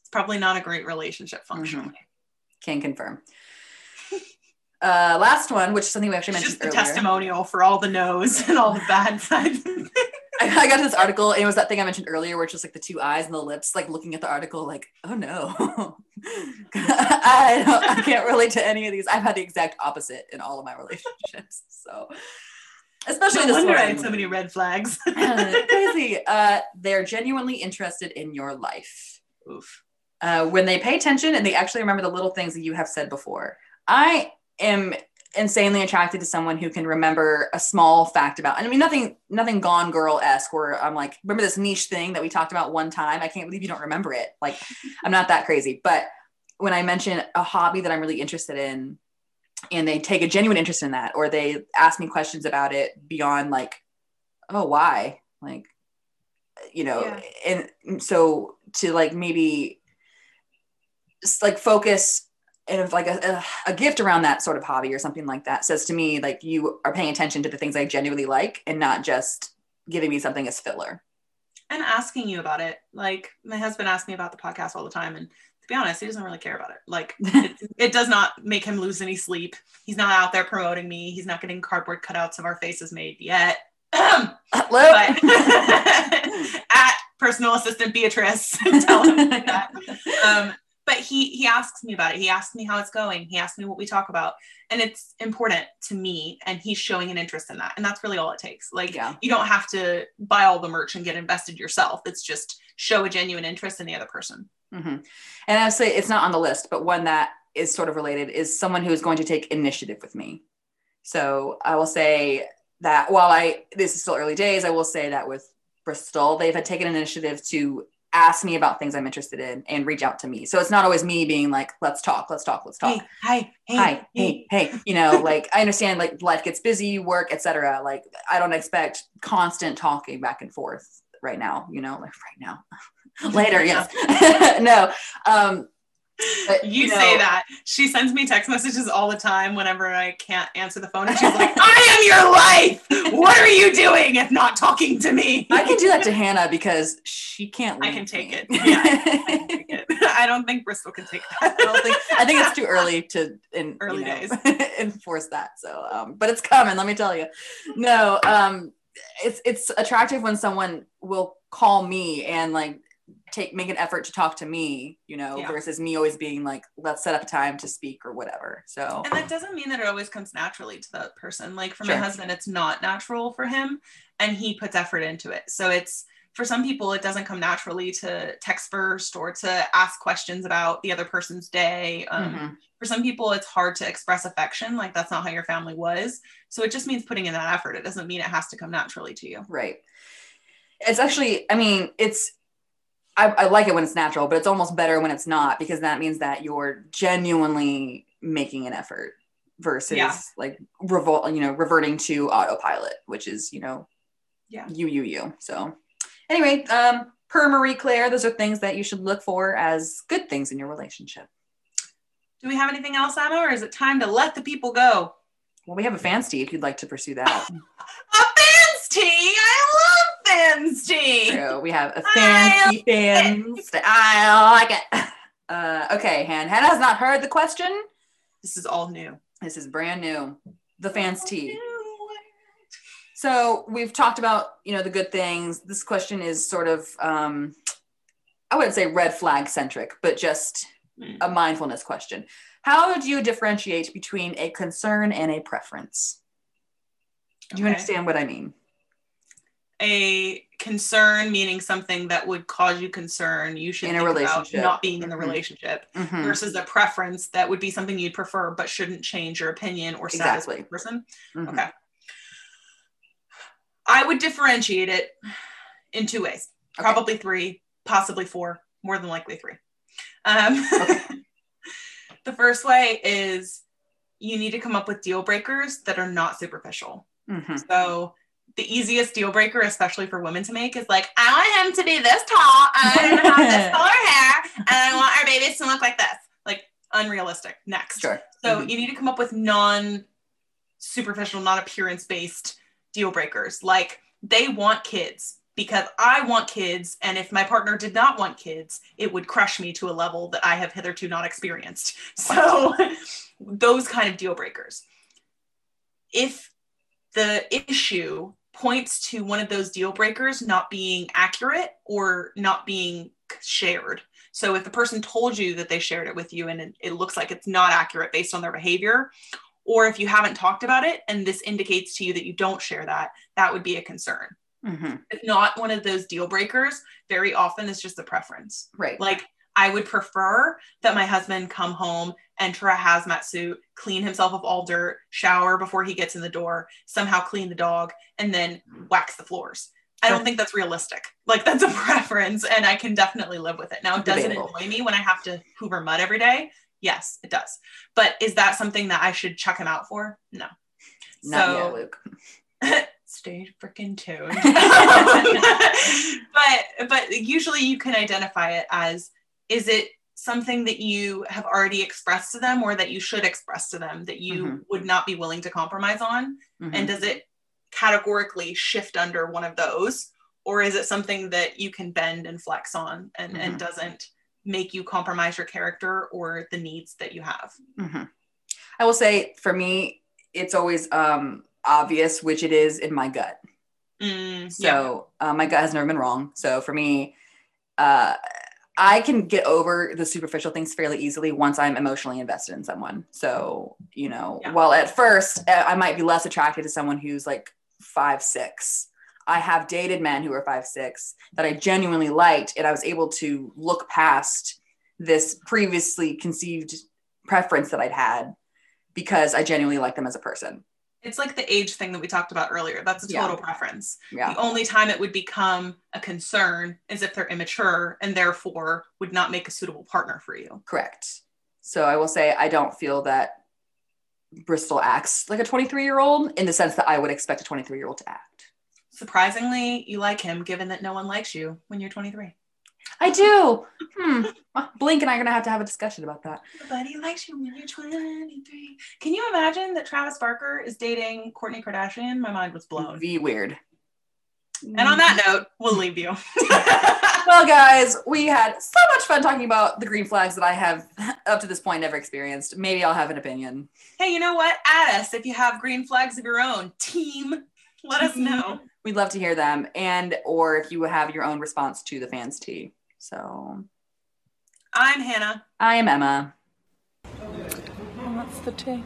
it's probably not a great relationship functionally Can confirm. Uh, last one, which is something we actually it's mentioned just the earlier. testimonial for all the no's and all the bad sides *laughs* I, got to this article, and it was that thing I mentioned earlier, where it's just like the two eyes and the lips, like looking at the article, like, oh no, *laughs* I, don't, I can't relate to any of these. I've had the exact opposite in all of my relationships, so especially no this wonder one. i had so many red flags *laughs* Crazy. Uh, they're genuinely interested in your life. Oof. uh, when they pay attention and they actually remember the little things that you have said before. I am insanely attracted to someone who can remember a small fact about. And I mean, nothing, nothing Gone Girl esque. Where I'm like, remember this niche thing that we talked about one time? I can't believe you don't remember it. Like, I'm not that crazy. But when I mention a hobby that I'm really interested in, and they take a genuine interest in that, or they ask me questions about it beyond like, oh, why? Like, you know, Yeah. and so to like maybe just like focus and if like a, a, gift around that sort of hobby or something like that says to me like you are paying attention to the things I genuinely like and not just giving me something as filler. and asking you about it. Like my husband asks me about the podcast all the time, and to be honest, he doesn't really care about it. Like *laughs* it, it does not make him lose any sleep. He's not out there promoting me. He's not getting cardboard cutouts of our faces made yet. *clears throat* *laughs* at personal assistant Beatrice, *laughs* tell him that. Um, but he he asks me about it. He asks me how it's going. He asks me what we talk about, and it's important to me. And he's showing an interest in that, and that's really all it takes. Like Yeah. you don't have to buy all the merch and get invested yourself. It's just show a genuine interest in the other person. hmm And I say it's not on the list, but one that is sort of related is someone who is going to take initiative with me. So I will say that while I this is still early days, I will say that with Bristol, they've had taken initiative to ask me about things I'm interested in and reach out to me. So it's not always me being like, let's talk, let's talk, let's talk. Hey, hi, hey, Hi, hey, hey, you know, like I understand like life gets busy, work, etc. Like I don't expect constant talking back and forth right now, you know, like right now. *laughs* Later, *laughs* yes. *laughs* no. Um but, You, know, say that. She sends me text messages all the time whenever I can't answer the phone. And she's like, I am your life. What are you doing if not talking to me? I can do that to Hanah because she can't I can take me. it. Yeah, I can take *laughs* it. *laughs* I don't think Bristol can take that. I don't think I think it's too early to in, Early you know, days. *laughs* enforce that. So, um, but it's coming. Let me tell you. No, um, it's it's attractive when someone will call me and like take make an effort to talk to me, you know, Yeah. versus me always being like, let's set up a time to speak or whatever. So, And that doesn't mean that it always comes naturally to that person. Like for Sure. my husband, it's not natural for him and he puts effort into it. So it's for some people, it doesn't come naturally to text first or to ask questions about the other person's day. Um, mhm. For some people, it's hard to express affection. Like that's not how your family was. So it just means putting in that effort. It doesn't mean it has to come naturally to you. right. It's actually, I mean, it's. I, I like it when it's natural, but it's almost better when it's not because that means that you're genuinely making an effort versus Yeah. like revol you know, reverting to autopilot, which is, you know, Yeah. you, you, you. So anyway, um, per Marie Claire, those are things that you should look for as good things in your relationship. Do we have anything else, Emma, or is it time to let the people go? Well, we have a fans tea if you'd like to pursue that. *laughs* A fans tea! I love fans tea! True. We have a I fancy fans. I like it. *laughs* Uh, okay, Han. Hanah has not heard the question. This is all new. This is brand new. The fans tea. So we've talked about, you know, the good things. This question is sort of, um, I wouldn't say red flag centric, but just Mm. a mindfulness question. How do you differentiate between a concern and a preference? Do you Okay. understand what I mean? A concern meaning something that would cause you concern you should In a relationship. not being in the Mhm. relationship Mhm. versus a preference that would be something you'd prefer but shouldn't change your opinion or status Exactly. person Mhm. okay i would differentiate it in two ways Okay. probably three possibly four more than likely three um, Okay. *laughs* the first way is you need to come up with deal breakers that are not superficial Mhm. so the easiest deal breaker, especially for women to make, is like, I want him to be this tall, and I want him to have this *laughs* color hair, and I want our babies to look like this. Like unrealistic. Next. Sure. So Mhm. you need to come up with non superficial, non appearance based deal breakers. Like they want kids because I want kids. And if my partner did not want kids, it would crush me to a level that I have hitherto not experienced. *laughs* So those kind of deal breakers. If the issue points to one of those deal breakers not being accurate or not being shared. So if the person told you that they shared it with you and it, it looks like it's not accurate based on their behavior, or if you haven't talked about it and this indicates to you that you don't share that, that would be a concern. Mhm. If not one of those deal breakers, very often it's just a preference. Right. Like I would prefer that my husband come home, enter a hazmat suit, clean himself of all dirt, shower before he gets in the door, somehow clean the dog, and then wax the floors. I don't think that's realistic. Like that's a *laughs* preference, and I can definitely live with it. Now, does it annoy me when I have to hoover mud every day? Yes, it does. But is that something that I should chuck him out for? No. Not so, yet, Luke. *laughs* stay freaking tuned. *laughs* but but usually you can identify it as is it something that you have already expressed to them or that you should express to them that you Mhm. would not be willing to compromise on Mhm. and does it categorically shift under one of those or is it something that you can bend and flex on and, and Mhm. doesn't make you compromise your character or the needs that you have Mhm. I will say for me, it's always um, obvious which it is in my gut. Mm, yeah. So uh, my gut has never been wrong. So for me, uh, I can get over the superficial things fairly easily once I'm emotionally invested in someone. So you know, Yeah. while at first uh, I might be less attracted to someone who's like five six. I have dated men who are five six that I genuinely liked, and I was able to look past this previously conceived preference that I'd had because I genuinely like them as a person. It's like the age thing that we talked about earlier. That's a Yeah. total preference. Yeah. The only time it would become a concern is if they're immature and therefore would not make a suitable partner for you. Correct. So I will say I don't feel that Bristol acts like a 23 year old in the sense that I would expect a 23 year old to act. Surprisingly, you like him given that no one likes you when you're 23. I do. Hmm. Blink and I are gonna have to have a discussion about that. Nobody likes you when you're 23. Can you imagine that Travis Barker is dating Kourtney Kardashian? My mind was blown. Be weird. And on that note, we'll leave you. *laughs* Well, guys, we had so much fun talking about the green flags that I have up to this point never experienced. Maybe I'll have an opinion. hey, you know what? Add us if you have green flags of your own. Team, let us know. We'd love to hear them, and or if you have your own response to the fans tea. So I'm Hanah. I am Emma. And that's the tea.